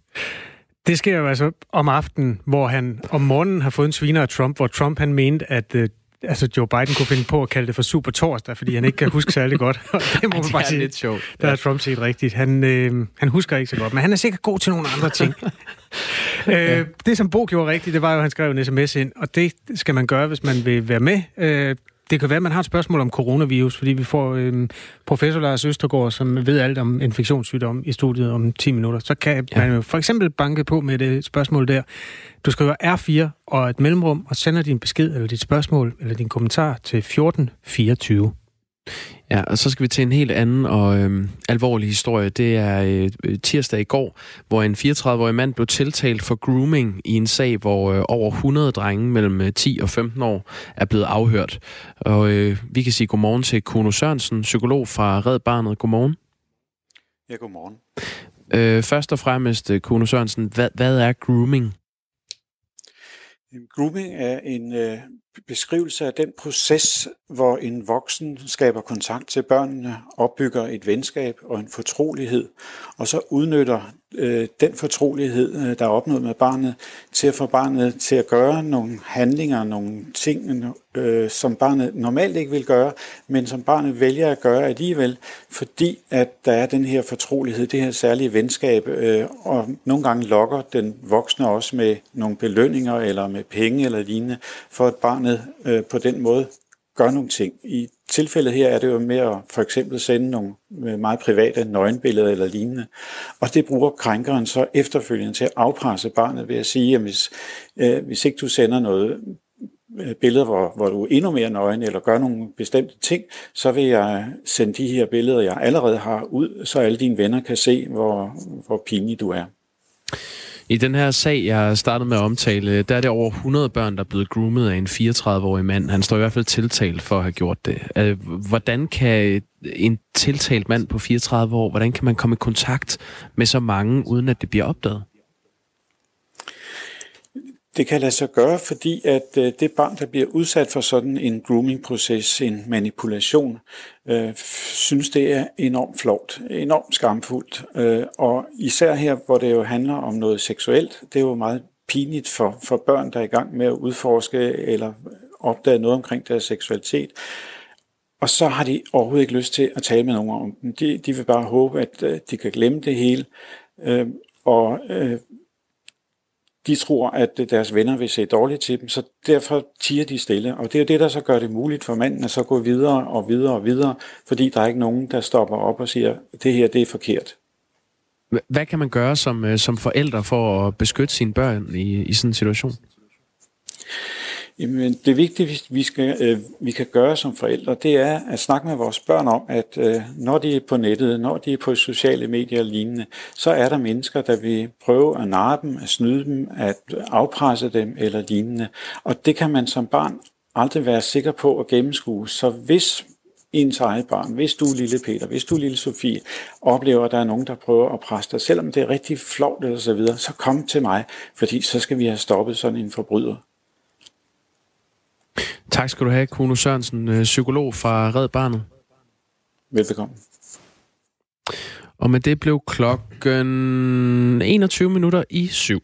Det sker jo altså om aftenen, hvor han om morgenen har fået en sviner af Trump, hvor Trump han mente, at uh, altså Joe Biden kunne finde på at kalde det for super torsdag, fordi han ikke kan huske særlig godt. *laughs* det må man bare sige. lidt sjovt. Der er Trump set rigtigt. Han, øh, han husker ikke så godt, men han er sikkert god til nogle andre ting. *laughs* øh, det, som Bo gjorde rigtigt, det var jo, at han skrev en sms ind, og det skal man gøre, hvis man vil være med. Øh, det kan være, at man har et spørgsmål om coronavirus, fordi vi får øh, professor Lars Østergaard, som ved alt om infektionssygdom i studiet om 10 minutter. Så kan ja. man jo for eksempel banke på med det spørgsmål der. Du skriver R4 og et mellemrum, og sender din besked eller dit spørgsmål eller din kommentar til 1424. Ja, og så skal vi til en helt anden og øhm, alvorlig historie. Det er øh, tirsdag i går, hvor en 34-årig mand blev tiltalt for grooming i en sag, hvor øh, over 100 drenge mellem 10 øh, og 15 år er blevet afhørt. Og øh, vi kan sige godmorgen til Kuno Sørensen, psykolog fra Red Barnet. Godmorgen. Ja, godmorgen. Øh, først og fremmest, øh, Kuno Sørensen, hvad, hvad er grooming? Grooming er en øh, beskrivelse af den proces, hvor en voksen skaber kontakt til børnene, opbygger et venskab og en fortrolighed, og så udnytter øh, den fortrolighed, øh, der er opnået med barnet, til at få barnet til at gøre nogle handlinger, nogle ting, øh, som barnet normalt ikke vil gøre, men som barnet vælger at gøre alligevel, fordi at der er den her fortrolighed, det her særlige venskab, øh, og nogle gange lokker den voksne også med nogle belønninger eller med penge eller lignende, for at barnet øh, på den måde gør nogle ting. I tilfældet her er det jo med at for eksempel sende nogle øh, meget private nøgenbilleder eller lignende. Og det bruger krænkeren så efterfølgende til at afpresse barnet ved at sige, at hvis, øh, hvis ikke du sender noget øh, billeder, hvor, hvor du er endnu mere nøgen eller gør nogle bestemte ting, så vil jeg sende de her billeder, jeg allerede har ud, så alle dine venner kan se, hvor, hvor pinlig du er. I den her sag, jeg startede med at omtale, der er det over 100 børn, der er blevet groomet af en 34-årig mand. Han står i hvert fald tiltalt for at have gjort det. Øh, hvordan kan en tiltalt mand på 34 år, hvordan kan man komme i kontakt med så mange, uden at det bliver opdaget? Det kan lade sig gøre, fordi at øh, det barn, der bliver udsat for sådan en grooming-proces, en manipulation, øh, synes, det er enormt flot, enormt skamfuldt. Øh, og især her, hvor det jo handler om noget seksuelt, det er jo meget pinligt for, for børn, der er i gang med at udforske eller opdage noget omkring deres seksualitet. Og så har de overhovedet ikke lyst til at tale med nogen om den. De, de vil bare håbe, at øh, de kan glemme det hele. Øh, og øh, de tror, at deres venner vil se dårligt til dem, så derfor tiger de stille. Og det er jo det, der så gør det muligt for manden at så gå videre og videre og videre, fordi der er ikke nogen, der stopper op og siger, det her det er forkert. Hvad kan man gøre som, øh, som forældre for at beskytte sine børn i, i sådan en situation? Jamen, det vigtige, vi, skal, øh, vi kan gøre som forældre, det er at snakke med vores børn om, at øh, når de er på nettet, når de er på sociale medier og lignende, så er der mennesker, der vil prøve at narre dem, at snyde dem, at afpresse dem eller lignende. Og det kan man som barn aldrig være sikker på at gennemskue. Så hvis ens eget barn, hvis du er lille Peter, hvis du er lille Sofie, oplever, at der er nogen, der prøver at presse dig, selvom det er rigtig flovt eller så videre, så kom til mig, fordi så skal vi have stoppet sådan en forbryder. Tak skal du have, Kuno Sørensen, øh, psykolog fra Red Barnet. Velbekomme. Og med det blev klokken 21 minutter i syv.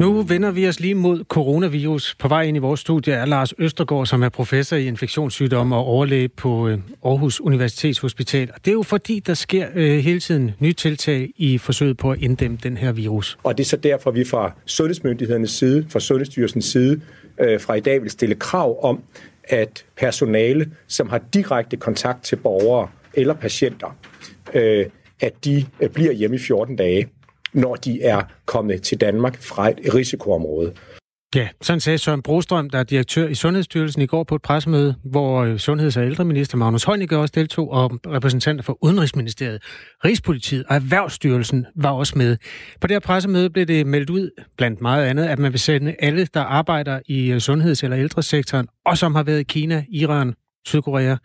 Nu vender vi os lige mod coronavirus. På vej ind i vores studie er Lars Østergaard, som er professor i infektionssygdomme og overlæge på øh, Aarhus Universitetshospital. Og det er jo fordi, der sker øh, hele tiden nye tiltag i forsøget på at inddæmme den her virus. Og det er så derfor, vi fra sundhedsmyndighedernes side, fra Sundhedsstyrelsens side, øh, fra i dag vil stille krav om, at personale, som har direkte kontakt til borgere eller patienter, øh, at de øh, bliver hjemme i 14 dage når de er kommet til Danmark fra et risikoområde. Ja, sådan sagde Søren Brostrøm, der er direktør i Sundhedsstyrelsen i går på et pressemøde, hvor øh, Sundheds- og ældreminister Magnus Heunicke også deltog, og repræsentanter for Udenrigsministeriet, Rigspolitiet og Erhvervsstyrelsen var også med. På det her pressemøde blev det meldt ud, blandt meget andet, at man vil sende alle, der arbejder i øh, sundheds- eller ældresektoren, og som har været i Kina, Iran, Sydkorea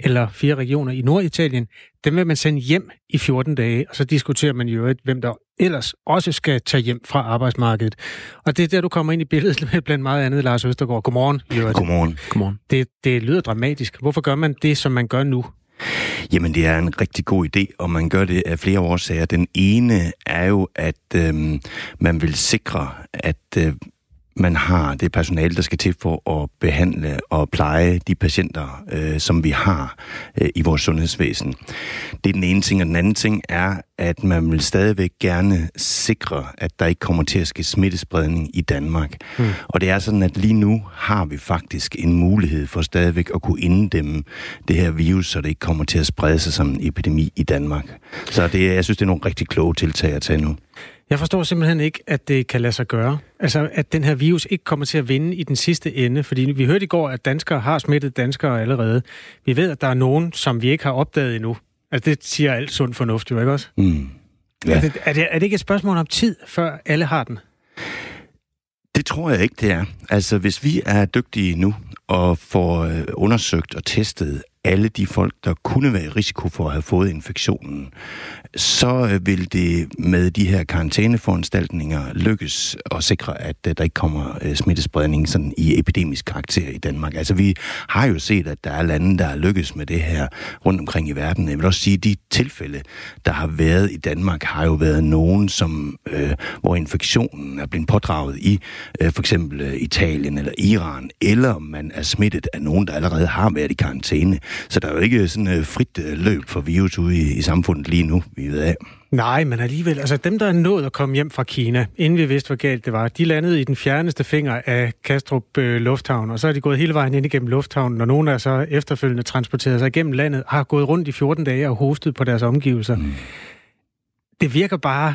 eller fire regioner i Norditalien, dem vil man sende hjem i 14 dage, og så diskuterer man jo, hvem der ellers også skal tage hjem fra arbejdsmarkedet. Og det er der, du kommer ind i billedet *laughs* med blandt meget andet, Lars Østergaard. Godmorgen. Godmorgen. Godmorgen. Det, det lyder dramatisk. Hvorfor gør man det, som man gør nu? Jamen, det er en rigtig god idé, og man gør det af flere årsager. Den ene er jo, at øhm, man vil sikre, at øh, man har det personale, der skal til for at behandle og pleje de patienter, øh, som vi har øh, i vores sundhedsvæsen. Det er den ene ting, og den anden ting er, at man vil stadigvæk gerne sikre, at der ikke kommer til at ske smittespredning i Danmark. Mm. Og det er sådan, at lige nu har vi faktisk en mulighed for stadigvæk at kunne inddæmme det her virus, så det ikke kommer til at sprede sig som en epidemi i Danmark. Så det, jeg synes, det er nogle rigtig kloge tiltag at tage nu. Jeg forstår simpelthen ikke, at det kan lade sig gøre. Altså, at den her virus ikke kommer til at vinde i den sidste ende. Fordi vi hørte i går, at danskere har smittet danskere allerede. Vi ved, at der er nogen, som vi ikke har opdaget endnu. Altså, det siger alt sund fornuft jo, ikke også? Mm. Ja. Er, det, er, det, er det ikke et spørgsmål om tid, før alle har den? Det tror jeg ikke, det er. Altså, hvis vi er dygtige nu og får øh, undersøgt og testet alle de folk, der kunne være i risiko for at have fået infektionen, så øh, vil det med de her karantæneforanstaltninger lykkes at sikre, at øh, der ikke kommer øh, smittespredning sådan i epidemisk karakter i Danmark. Altså vi har jo set, at der er lande, der er lykkes med det her rundt omkring i verden. Jeg vil også sige, at de tilfælde, der har været i Danmark, har jo været nogen, som, øh, hvor infektionen er blevet pådraget i øh, for eksempel Italien eller Iran, eller man er smittet af nogen, der allerede har været i karantæne. Så der er jo ikke sådan et frit løb for virus ude i, i samfundet lige nu vi ved af. Nej, men alligevel, altså dem, der er nået at komme hjem fra Kina, inden vi vidste, hvor galt det var, de landede i den fjerneste finger af Kastrup øh, Lufthavn, og så er de gået hele vejen ind igennem lufthavnen, og nogle er så efterfølgende transporteret sig igennem landet, har gået rundt i 14 dage og hostet på deres omgivelser. Mm. Det virker bare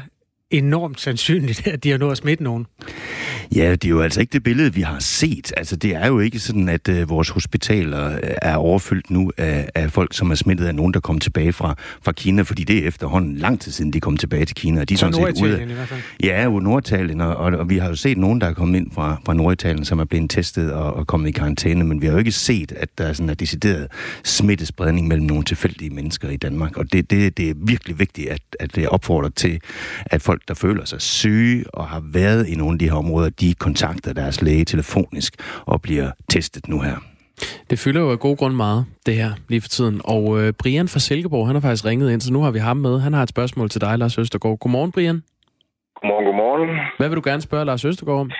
enormt sandsynligt, *laughs* at de har nået at smitte nogen. Ja, det er jo altså ikke det billede, vi har set. Altså, det er jo ikke sådan, at uh, vores hospitaler øh, er overfyldt nu af, af folk, som er smittet af nogen, der kom tilbage fra, fra Kina, fordi det er efterhånden lang tid siden, de kom tilbage til Kina. de er så Norditalien i hvert fald? Ja, jo Norditalien, og, og, og vi har jo set nogen, der er kommet ind fra, fra Norditalien, som er blevet testet og, og kommet i karantæne, men vi har jo ikke set, at der er sådan en decideret smittespredning mellem nogle tilfældige mennesker i Danmark. Og det, det, det er virkelig vigtigt, at, at det opfordrer til, at folk, der føler sig syge og har været i nogle af de her områder, de kontakter deres læge telefonisk og bliver testet nu her. Det fylder jo af god grund meget, det her, lige for tiden. Og øh, Brian fra Silkeborg, han har faktisk ringet ind, så nu har vi ham med. Han har et spørgsmål til dig, Lars Østergaard. Godmorgen, Brian. Godmorgen, godmorgen. Hvad vil du gerne spørge Lars Østergaard om?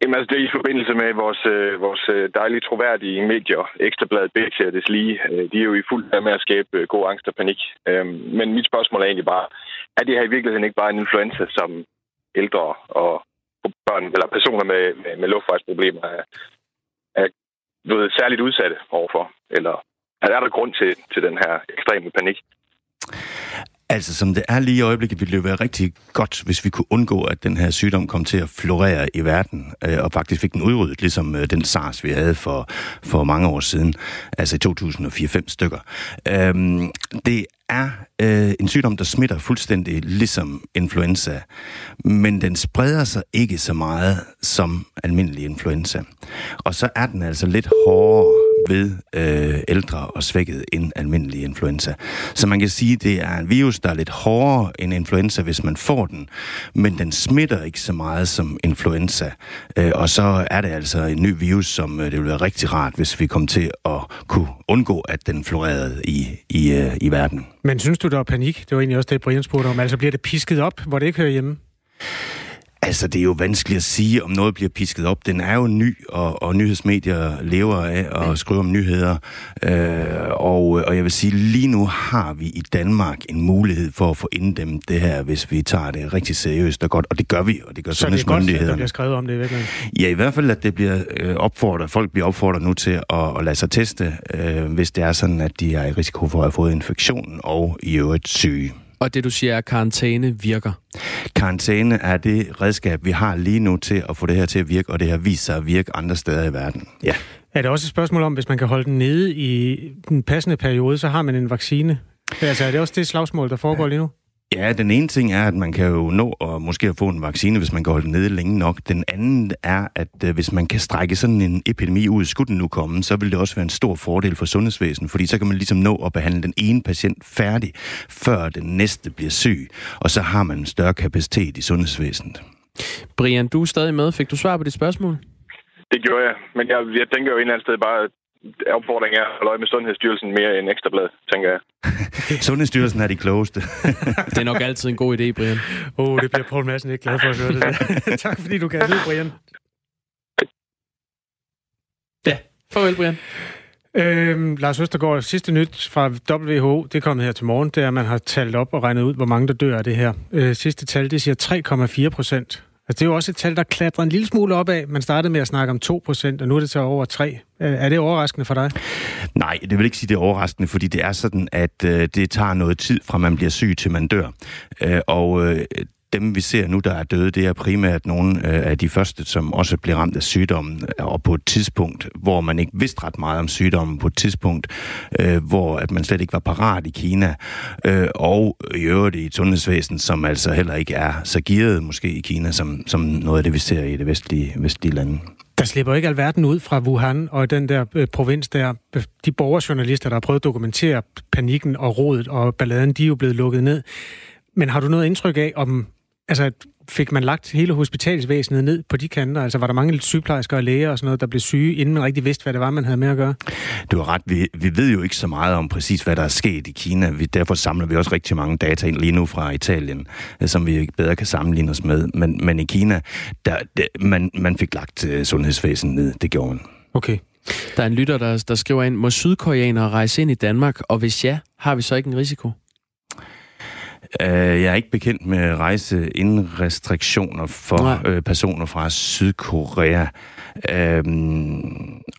Jamen altså, det er i forbindelse med vores, øh, vores øh, dejlige troværdige medier, Ekstrabladet, BT og lige. Øh, de er jo i fuld gang med at skabe øh, god angst og panik. Øh, men mit spørgsmål er egentlig bare, er det her i virkeligheden ikke bare en influenza, som ældre og børn eller personer med, med, med luftvejsproblemer er, er blevet særligt udsatte overfor? Eller er der grund til, til den her ekstreme panik? Altså, som det er lige i øjeblikket, ville det jo være rigtig godt, hvis vi kunne undgå, at den her sygdom kom til at florere i verden, øh, og faktisk fik den udryddet, ligesom øh, den SARS, vi havde for, for mange år siden, altså i 2004-5 stykker. Øhm, det er øh, en sygdom, der smitter fuldstændig ligesom influenza, men den spreder sig ikke så meget som almindelig influenza. Og så er den altså lidt hårdere ved øh, ældre og svækket end almindelig influenza. Så man kan sige, at det er en virus, der er lidt hårdere end influenza, hvis man får den, men den smitter ikke så meget som influenza. Øh, og så er det altså en ny virus, som øh, det ville være rigtig rart, hvis vi kom til at kunne undgå, at den florerede i, i, øh, i verden. Men synes du, der er panik? Det var egentlig også det, Brian spurgte om. Altså bliver det pisket op, hvor det ikke hører hjemme? Altså, det er jo vanskeligt at sige, om noget bliver pisket op. Den er jo ny, og, og nyhedsmedier lever af at skrive om nyheder. Øh, og, og jeg vil sige, lige nu har vi i Danmark en mulighed for at få inddæmmet det her, hvis vi tager det rigtig seriøst og godt. Og det gør vi, og det gør Så det er godt, at der bliver skrevet om det i virkeligheden? Ja, i hvert fald, at det bliver øh, opfordret, folk bliver opfordret nu til at, at lade sig teste, øh, hvis det er sådan, at de er i risiko for at have fået infektionen og i øvrigt syge. Og det, du siger, er, at karantæne virker? Karantæne er det redskab, vi har lige nu til at få det her til at virke, og det har vist sig at virke andre steder i verden. Ja. Er det også et spørgsmål om, hvis man kan holde den nede i den passende periode, så har man en vaccine? Altså, er det også det slagsmål, der foregår lige nu? Ja, den ene ting er, at man kan jo nå at måske få en vaccine, hvis man kan holde den nede længe nok. Den anden er, at øh, hvis man kan strække sådan en epidemi ud, skulle den nu komme, så vil det også være en stor fordel for sundhedsvæsenet, fordi så kan man ligesom nå at behandle den ene patient færdig, før den næste bliver syg, og så har man en større kapacitet i sundhedsvæsenet. Brian, du er stadig med. Fik du svar på dit spørgsmål? Det gjorde jeg, men jeg, jeg tænker jo en eller anden sted bare, opfordring er at holde øje med Sundhedsstyrelsen mere end ekstrablad, tænker jeg. *laughs* Sundhedsstyrelsen er de klogeste. *laughs* det er nok altid en god idé, Brian. Åh, oh, det bliver Poul Madsen ikke glad for at høre det der. *laughs* tak fordi du kan vide, Brian. Ja, farvel, Brian. Øhm, Lars Østergaard, sidste nyt fra WHO, det er kommet her til morgen, det er, at man har talt op og regnet ud, hvor mange der dør af det her. Øh, sidste tal, det siger 3,4 procent. Altså, det er jo også et tal, der klatrer en lille smule op af. Man startede med at snakke om 2%, og nu er det så over 3. Øh, er det overraskende for dig? Nej, det vil ikke sige, det er overraskende, fordi det er sådan, at øh, det tager noget tid fra man bliver syg til man dør. Øh, og øh, dem, vi ser nu, der er døde, det er primært nogle øh, af de første, som også blev ramt af sygdommen, øh, og på et tidspunkt, hvor man ikke vidste ret meget om sygdommen, på et tidspunkt, øh, hvor at man slet ikke var parat i Kina, øh, og i øvrigt i et sundhedsvæsen, som altså heller ikke er så gearet måske i Kina, som, som noget af det, vi ser i det vestlige, vestlige lande. Der slipper ikke alverden ud fra Wuhan og den der øh, provins der. De borgerjournalister, der har prøvet at dokumentere panikken og rodet og balladen, de er jo blevet lukket ned. Men har du noget indtryk af, om Altså, fik man lagt hele hospitalsvæsenet ned på de kanter? Altså, var der mange sygeplejersker og læger og sådan noget, der blev syge, inden man rigtig vidste, hvad det var, man havde med at gøre? Du har ret. Vi, vi ved jo ikke så meget om præcis, hvad der er sket i Kina. Vi, derfor samler vi også rigtig mange data ind lige nu fra Italien, øh, som vi bedre kan sammenligne os med. Men, men i Kina, der, der, man, man fik lagt uh, sundhedsvæsenet ned. Det gjorde man. Okay. Der er en lytter, der, der skriver ind, må sydkoreanere rejse ind i Danmark, og hvis ja, har vi så ikke en risiko? Uh, jeg er ikke bekendt med rejseindrestriktioner for uh, personer fra Sydkorea. Uh,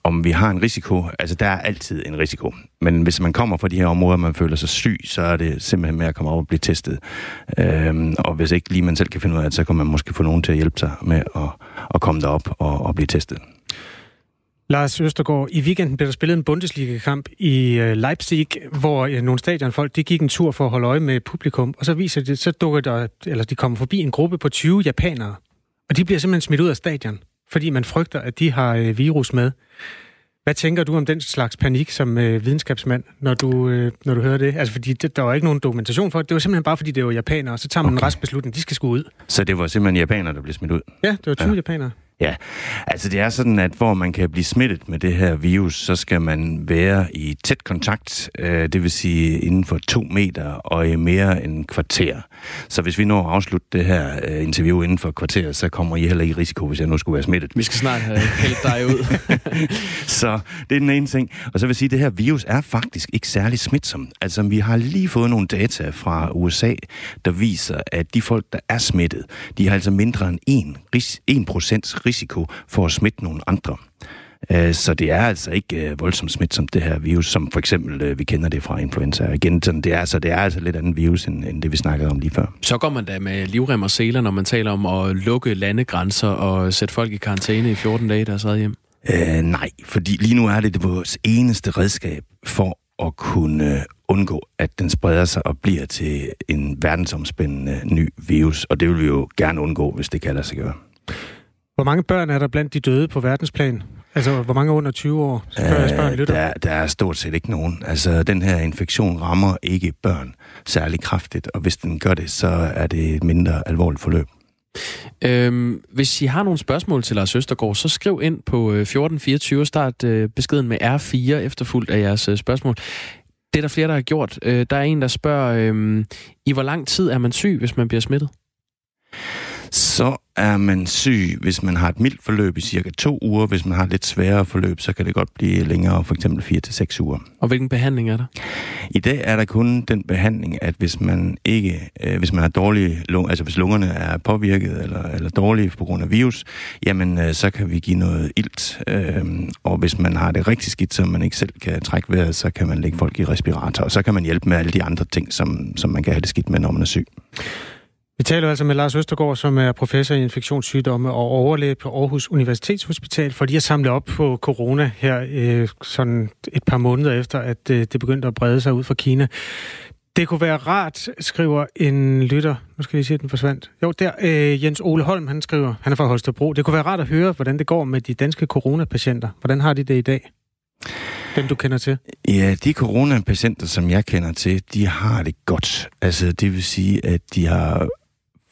om vi har en risiko? Altså, der er altid en risiko. Men hvis man kommer fra de her områder, man føler sig syg, så er det simpelthen med at komme op og blive testet. Uh, og hvis ikke lige man selv kan finde ud af det, så kan man måske få nogen til at hjælpe sig med at, at komme derop og, og blive testet. Lars Østergaard, i weekenden blev der spillet en Bundesliga-kamp i øh, Leipzig, hvor øh, nogle stadionfolk de gik en tur for at holde øje med publikum, og så viser det, så dukker der, eller de kommer forbi en gruppe på 20 japanere, og de bliver simpelthen smidt ud af stadion, fordi man frygter, at de har øh, virus med. Hvad tænker du om den slags panik som øh, videnskabsmand, når du, øh, når du hører det? Altså, fordi det, der var ikke nogen dokumentation for det. Det var simpelthen bare, fordi det var japanere, og så tager man okay. en restbeslutning. De skal sgu ud. Så det var simpelthen japanere, der blev smidt ud? Ja, det var 20 ja. japanere. Ja, altså det er sådan, at hvor man kan blive smittet med det her virus, så skal man være i tæt kontakt, øh, det vil sige inden for to meter og i mere end kvarter. Så hvis vi når at afslutte det her øh, interview inden for kvarter, så kommer I heller ikke i risiko, hvis jeg nu skulle være smittet. Vi skal snart have hældt dig ud. *laughs* så det er den ene ting. Og så vil jeg sige, at det her virus er faktisk ikke særlig smitsom. Altså vi har lige fået nogle data fra USA, der viser, at de folk, der er smittet, de har altså mindre end 1, 1 risiko for at smitte nogle andre. Øh, så det er altså ikke øh, voldsomt smitsomt, det her virus, som for eksempel øh, vi kender det fra influenza. Igen, sådan, det, er, altså, det er altså lidt andet virus, end, end det vi snakkede om lige før. Så går man da med livrem og seler, når man taler om at lukke landegrænser og sætte folk i karantæne i 14 dage, der er hjem? Øh, nej, fordi lige nu er det, det vores eneste redskab for at kunne undgå, at den spreder sig og bliver til en verdensomspændende ny virus. Og det vil vi jo gerne undgå, hvis det kan lade sig gøre. Hvor mange børn er der blandt de døde på verdensplan? Altså, hvor mange under 20 år? Spørger jeg spørger en lytter. der, der er stort set ikke nogen. Altså, den her infektion rammer ikke børn særlig kraftigt, og hvis den gør det, så er det et mindre alvorligt forløb. Øhm, hvis I har nogle spørgsmål til Lars Østergaard, så skriv ind på øh, 1424 og start øh, beskeden med R4 efterfulgt af jeres øh, spørgsmål. Det er der flere, der har gjort. Øh, der er en, der spørger, øh, i hvor lang tid er man syg, hvis man bliver smittet? Så er man syg, hvis man har et mildt forløb i cirka to uger. Hvis man har et lidt sværere forløb, så kan det godt blive længere, for eksempel 4 til seks uger. Og hvilken behandling er der? I dag er der kun den behandling, at hvis man ikke, øh, hvis man har dårlige lung, altså hvis lungerne er påvirket eller, eller dårlige på grund af virus, jamen øh, så kan vi give noget ilt. Øh, og hvis man har det rigtig skidt, så man ikke selv kan trække vejret, så kan man lægge folk i respirator, og så kan man hjælpe med alle de andre ting, som, som man kan have det skidt med, når man er syg. Vi taler altså med Lars Østergaard, som er professor i infektionssygdomme og overlæge på Aarhus Universitetshospital, for jeg har samlet op på corona her øh, sådan et par måneder efter, at øh, det begyndte at brede sig ud fra Kina. Det kunne være rart, skriver en lytter. Nu skal vi se, at den forsvandt. Jo, der. Øh, Jens Ole Holm, han skriver, han er fra Holstebro. Det kunne være rart at høre, hvordan det går med de danske coronapatienter. Hvordan har de det i dag? Dem, du kender til? Ja, de coronapatienter, som jeg kender til, de har det godt. Altså, det vil sige, at de har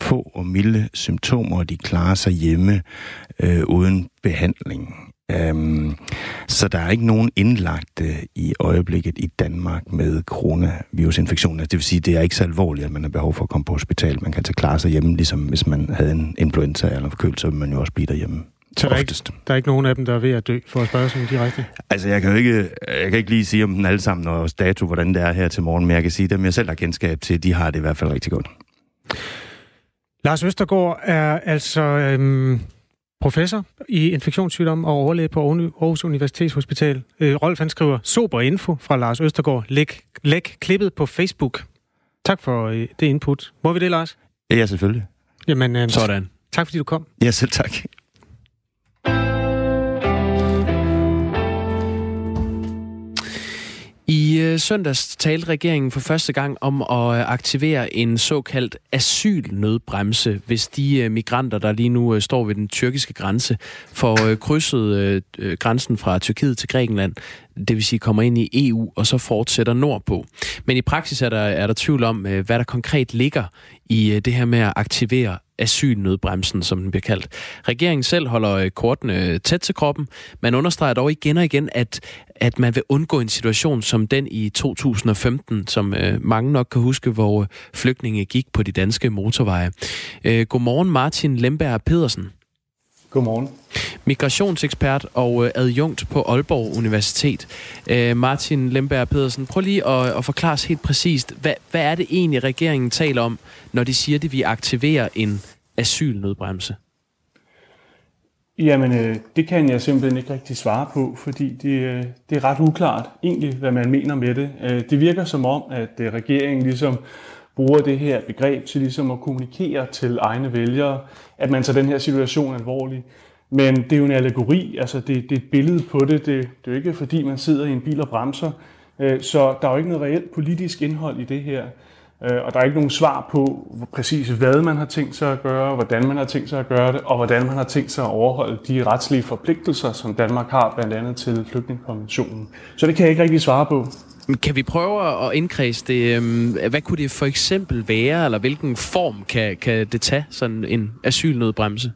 få og milde symptomer, og de klarer sig hjemme øh, uden behandling. Um, så der er ikke nogen indlagte i øjeblikket i Danmark med coronavirusinfektion. Altså, det vil sige, det er ikke så alvorligt, at man har behov for at komme på hospital. Man kan tage klare sig hjemme, ligesom hvis man havde en influenza eller forkølelse, så vil man jo også blive derhjemme. Så der er, ikke, der er ikke nogen af dem, der er ved at dø, for at spørge sådan direkte? Altså, jeg kan jo ikke, jeg kan ikke lige sige om den alle sammen og dato, hvordan det er her til morgen, men jeg kan sige, at dem jeg selv har kendskab til, de har det i hvert fald rigtig godt. Lars Østergaard er altså øhm, professor i infektionssygdom og overlæge på Aarhus Universitetshospital. Øh, Rolf han skriver, super info fra Lars Østergaard. Læg, læg klippet på Facebook. Tak for øh, det input. Må vi det, Lars? Ja, selvfølgelig. Jamen, øh, Sådan. Tak fordi du kom. Ja, selv tak. I søndags talte regeringen for første gang om at øh, aktivere en såkaldt asylnødbremse, hvis de øh, migranter, der lige nu står ved den tyrkiske grænse, får krydset grænsen fra Tyrkiet til Grækenland, det vil sige kommer ind i EU og så fortsætter nordpå. Men i praksis er der, er der tvivl om, hvad der konkret ligger i det her med at aktivere asylnødbremsen, som den bliver kaldt. Regeringen selv holder øh, kortene øh, tæt til kroppen. Man understreger dog igen og igen, at, at man vil undgå en situation som den i 2015, som øh, mange nok kan huske, hvor øh, flygtninge gik på de danske motorveje. Øh, godmorgen Martin Lemberg Pedersen. Godmorgen. Migrationsekspert og adjunkt på Aalborg Universitet. Martin Lemberg Pedersen, prøv lige at, at forklare os helt præcist, hvad, hvad er det egentlig, regeringen taler om, når de siger, at de vil aktivere en asylnødbremse? Jamen, det kan jeg simpelthen ikke rigtig svare på, fordi det, det er ret uklart egentlig, hvad man mener med det. Det virker som om, at regeringen ligesom bruger det her begreb til ligesom at kommunikere til egne vælgere, at man tager den her situation alvorligt. Men det er jo en allegori, altså det, det er et billede på det. det. Det er jo ikke fordi, man sidder i en bil og bremser. Øh, så der er jo ikke noget reelt politisk indhold i det her. Øh, og der er ikke nogen svar på præcis, hvad man har tænkt sig at gøre, hvordan man har tænkt sig at gøre det, og hvordan man har tænkt sig at overholde de retslige forpligtelser, som Danmark har blandt andet til flygtningekonventionen. Så det kan jeg ikke rigtig svare på. Kan vi prøve at indkredse det? Øhm, hvad kunne det for eksempel være, eller hvilken form kan, kan det tage, sådan en asylnødbremse?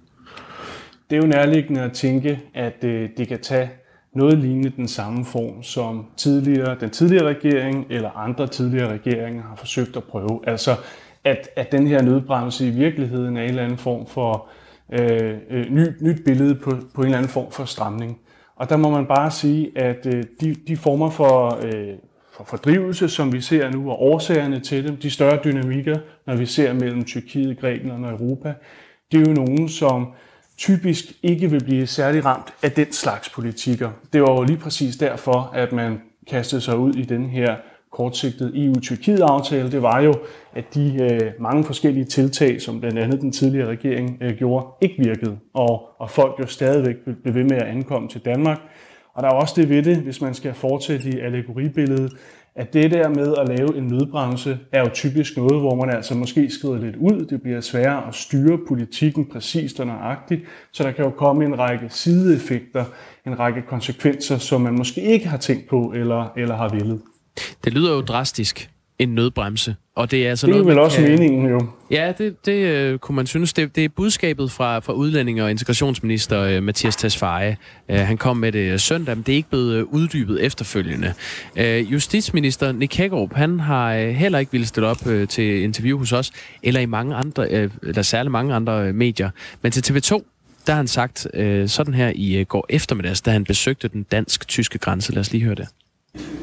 Det er jo nærliggende at tænke, at øh, det kan tage noget lignende den samme form, som tidligere, den tidligere regering eller andre tidligere regeringer har forsøgt at prøve. Altså, at, at den her nødbremse i virkeligheden er en eller anden form for øh, øh ny, nyt billede på, på en eller anden form for stramning. Og der må man bare sige, at øh, de, de former for, øh, for fordrivelse, som vi ser nu, og årsagerne til dem, de større dynamikker, når vi ser mellem Tyrkiet, Grækenland og Europa, det er jo nogen, som typisk ikke vil blive særlig ramt af den slags politikker. Det var jo lige præcis derfor, at man kastede sig ud i den her kortsigtede EU-Tyrkiet-aftale. Det var jo, at de øh, mange forskellige tiltag, som blandt andet den tidligere regering øh, gjorde, ikke virkede. Og, og folk jo stadigvæk blev ved med at ankomme til Danmark. Og der er også det ved det, hvis man skal fortsætte i allegoribilledet, at det der med at lave en nødbremse er jo typisk noget, hvor man altså måske skrider lidt ud. Det bliver sværere at styre politikken præcist og nøjagtigt, så der kan jo komme en række sideeffekter, en række konsekvenser, som man måske ikke har tænkt på eller, eller har villet. Det lyder jo drastisk, en nødbremse. Og det er, altså det er noget, vel også kan... meningen jo. Ja, det, det øh, kunne man synes. Det, det er budskabet fra, fra udlænding- og integrationsminister øh, Mathias Tesfaye. Øh, han kom med det øh, søndag, men det er ikke blevet øh, uddybet efterfølgende. Øh, justitsminister Nick Hækkerup, han har øh, heller ikke ville stille op øh, til interview hos os, eller i mange andre, øh, eller særligt mange andre øh, medier. Men til TV2, der har han sagt øh, sådan her i øh, går eftermiddags, da han besøgte den dansk-tyske grænse. Lad os lige høre det.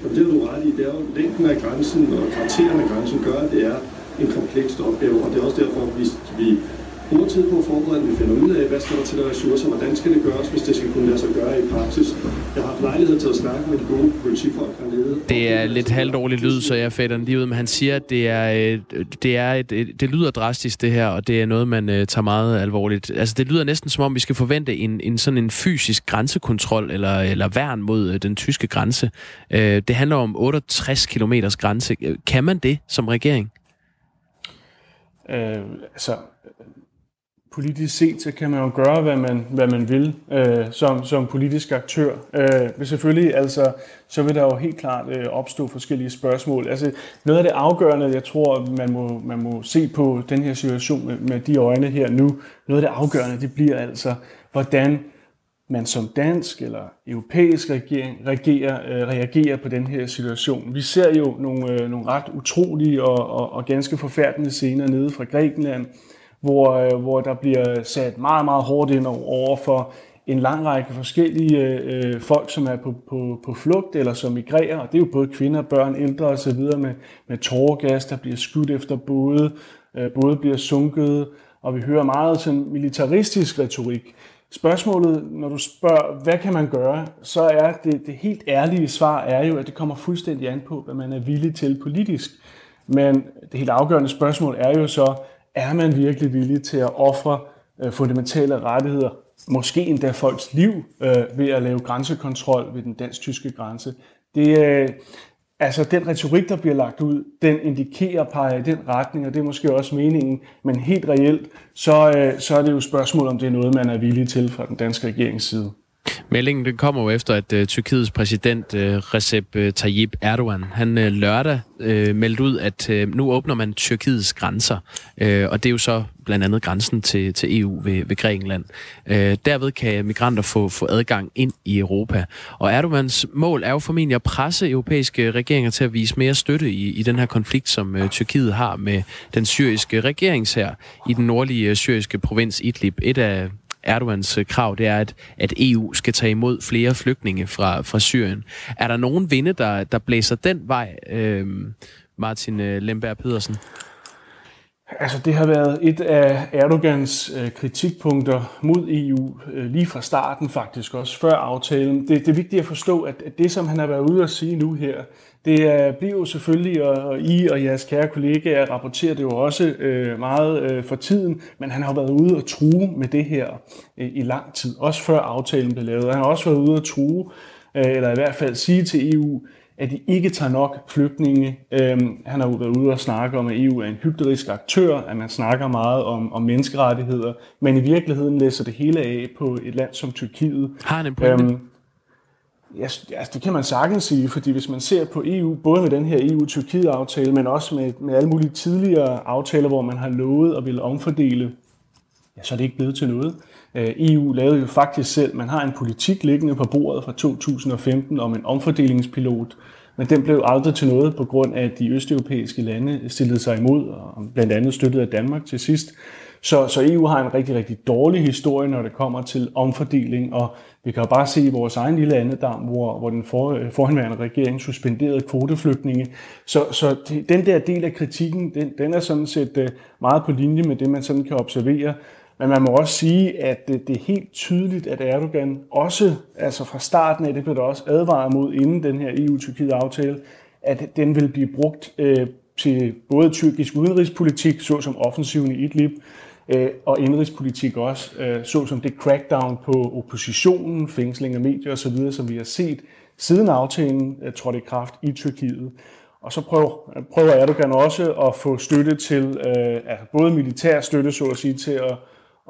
Og det du ret i, det er jo længden af grænsen og karakteren af grænsen gør, at det er en kompleks opgave, og det er også derfor, at vi, vi bruger tid på at forberede, at vi finder ud af, hvad skal der til af ressourcer, hvordan skal det gøres, hvis det skal kunne lade sig gøre i praksis. Jeg haft lejlighed til at snakke med de gode politifolk hernede. Det er lidt halvdårlig lyd, så jeg fatter den lige ud, men han siger, at det er, øh, det er et, det lyder drastisk det her, og det er noget, man øh, tager meget alvorligt. Altså det lyder næsten som om, vi skal forvente en, en sådan en fysisk grænsekontrol eller, eller værn mod øh, den tyske grænse. Det handler om 68 km grænse. Kan man det som regering? Øh, altså, politisk set, så kan man jo gøre, hvad man, hvad man vil øh, som, som politisk aktør. Øh, men selvfølgelig, altså, så vil der jo helt klart øh, opstå forskellige spørgsmål. Altså, noget af det afgørende, jeg tror, man må, man må se på den her situation med, med de øjne her nu, noget af det afgørende, det bliver altså, hvordan man som dansk eller europæisk regering reagerer, øh, reagerer på den her situation. Vi ser jo nogle, øh, nogle ret utrolige og, og, og ganske forfærdelige scener nede fra Grækenland, øh, Øh, hvor der bliver sat meget, meget hårdt ind over for en lang række forskellige øh, øh, folk, som er på, på, på flugt eller som migrerer, og det er jo både kvinder, børn, ældre osv. med, med tårgas, der bliver skudt efter både, øh, både bliver sunket, og vi hører meget sådan militaristisk retorik. Spørgsmålet, når du spørger, hvad kan man gøre, så er det, det helt ærlige svar er jo, at det kommer fuldstændig an på, hvad man er villig til politisk. Men det helt afgørende spørgsmål er jo så, er man virkelig villig til at ofre øh, fundamentale rettigheder, måske endda folks liv, øh, ved at lave grænsekontrol ved den dansk-tyske grænse? Det, øh, altså den retorik, der bliver lagt ud, den indikerer, peger i den retning, og det er måske også meningen, men helt reelt, så, øh, så er det jo spørgsmål, om det er noget, man er villig til fra den danske regerings side. Meldingen den kommer jo efter, at uh, Tyrkiets præsident uh, Recep øh, Tayyip Erdogan, han uh, lørdag uh, meldte ud, at uh, nu åbner man Tyrkiets grænser. Uh, og det er jo så blandt andet grænsen til, til EU ved, ved Grækenland. Uh, derved kan migranter få, få adgang ind i Europa. Og Erdogans mål er jo formentlig at presse europæiske regeringer til at vise mere støtte i, i den her konflikt, som uh, Tyrkiet har med den syriske regeringshær i den nordlige syriske provins Idlib. Et af Erdogans øh, krav, det er, at, at EU skal tage imod flere flygtninge fra, fra Syrien. Er der nogen vinde, der, der blæser den vej, øh, Martin øh, Lemberg Pedersen? Altså, det har været et af Erdogans øh, kritikpunkter mod EU øh, lige fra starten faktisk, også før aftalen. Det, det er vigtigt at forstå, at, at det, som han har været ude at sige nu her, det er, bliver jo selvfølgelig, og I og jeres kære kollegaer rapporterer det jo også øh, meget øh, for tiden, men han har været ude og true med det her øh, i lang tid, også før aftalen blev lavet. Han har også været ude og true, eller i hvert fald sige til EU, at de ikke tager nok flygtninge. Øhm, han har jo været ude og snakke om, at EU er en hyggelig aktør, at man snakker meget om, om menneskerettigheder, men i virkeligheden læser det hele af på et land som Tyrkiet. Har han en pointe? Øhm, Ja, altså, det kan man sagtens sige, fordi hvis man ser på EU, både med den her EU-Tyrkiet-aftale, men også med, med alle mulige tidligere aftaler, hvor man har lovet at ville omfordele, ja, så er det ikke blevet til noget. Øh, EU lavede jo faktisk selv, man har en politik liggende på bordet fra 2015 om en omfordelingspilot, men den blev aldrig til noget på grund af, at de østeuropæiske lande stillede sig imod, og blandt andet støttede af Danmark til sidst. Så, så EU har en rigtig, rigtig dårlig historie, når det kommer til omfordeling, og vi kan jo bare se i vores egen lille andedam, hvor, hvor den for, forhenværende regering suspenderede kvoteflygtninge. Så, så den der del af kritikken, den, den er sådan set øh, meget på linje med det, man sådan kan observere. Men man må også sige, at det, det er helt tydeligt, at Erdogan også, altså fra starten af, det blev der også advaret mod inden den her EU-Tyrkiet-aftale, at den vil blive brugt øh, til både tyrkisk udenrigspolitik, såsom offensiven i Idlib, øh, og indrigspolitik også, øh, såsom det crackdown på oppositionen, fængsling af medier osv., som vi har set siden aftalen øh, trådte i kraft i Tyrkiet. Og så prøver, prøver Erdogan også at få støtte til, øh, altså både militær støtte, så at sige, til at,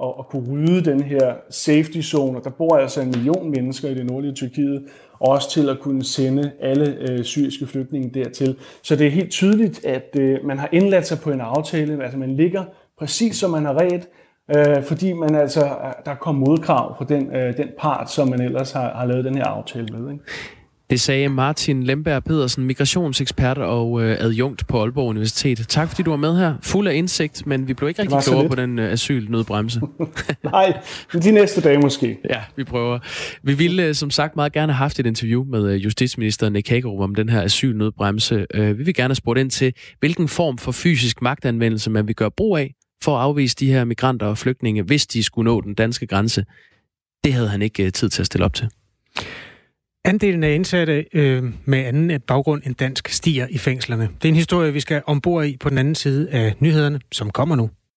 at, at kunne rydde den her safety zone. Og der bor altså en million mennesker i det nordlige Tyrkiet, og også til at kunne sende alle øh, syriske flygtninge dertil. Så det er helt tydeligt, at øh, man har indladt sig på en aftale, altså man ligger præcis som man har ret, øh, fordi man altså, der kom modkrav på den, øh, den part, som man ellers har, har lavet den her aftale med. Ikke? Det sagde Martin Lemberg Pedersen, migrationsekspert og øh, adjunkt på Aalborg Universitet. Tak fordi du var med her. Fuld af indsigt, men vi blev ikke rigtig klogere på den øh, asylnødbremse. *laughs* Nej, de næste dage måske. Ja, vi prøver. Vi ville øh, som sagt meget gerne have haft et interview med øh, justitsminister Nick Hagerup om den her asylnødbremse. Øh, vi vil gerne have spurgt ind til, hvilken form for fysisk magtanvendelse man vil gøre brug af for at afvise de her migranter og flygtninge, hvis de skulle nå den danske grænse. Det havde han ikke øh, tid til at stille op til. Andelen af indsatte øh, med anden baggrund end dansk stiger i fængslerne. Det er en historie, vi skal ombord i på den anden side af nyhederne, som kommer nu.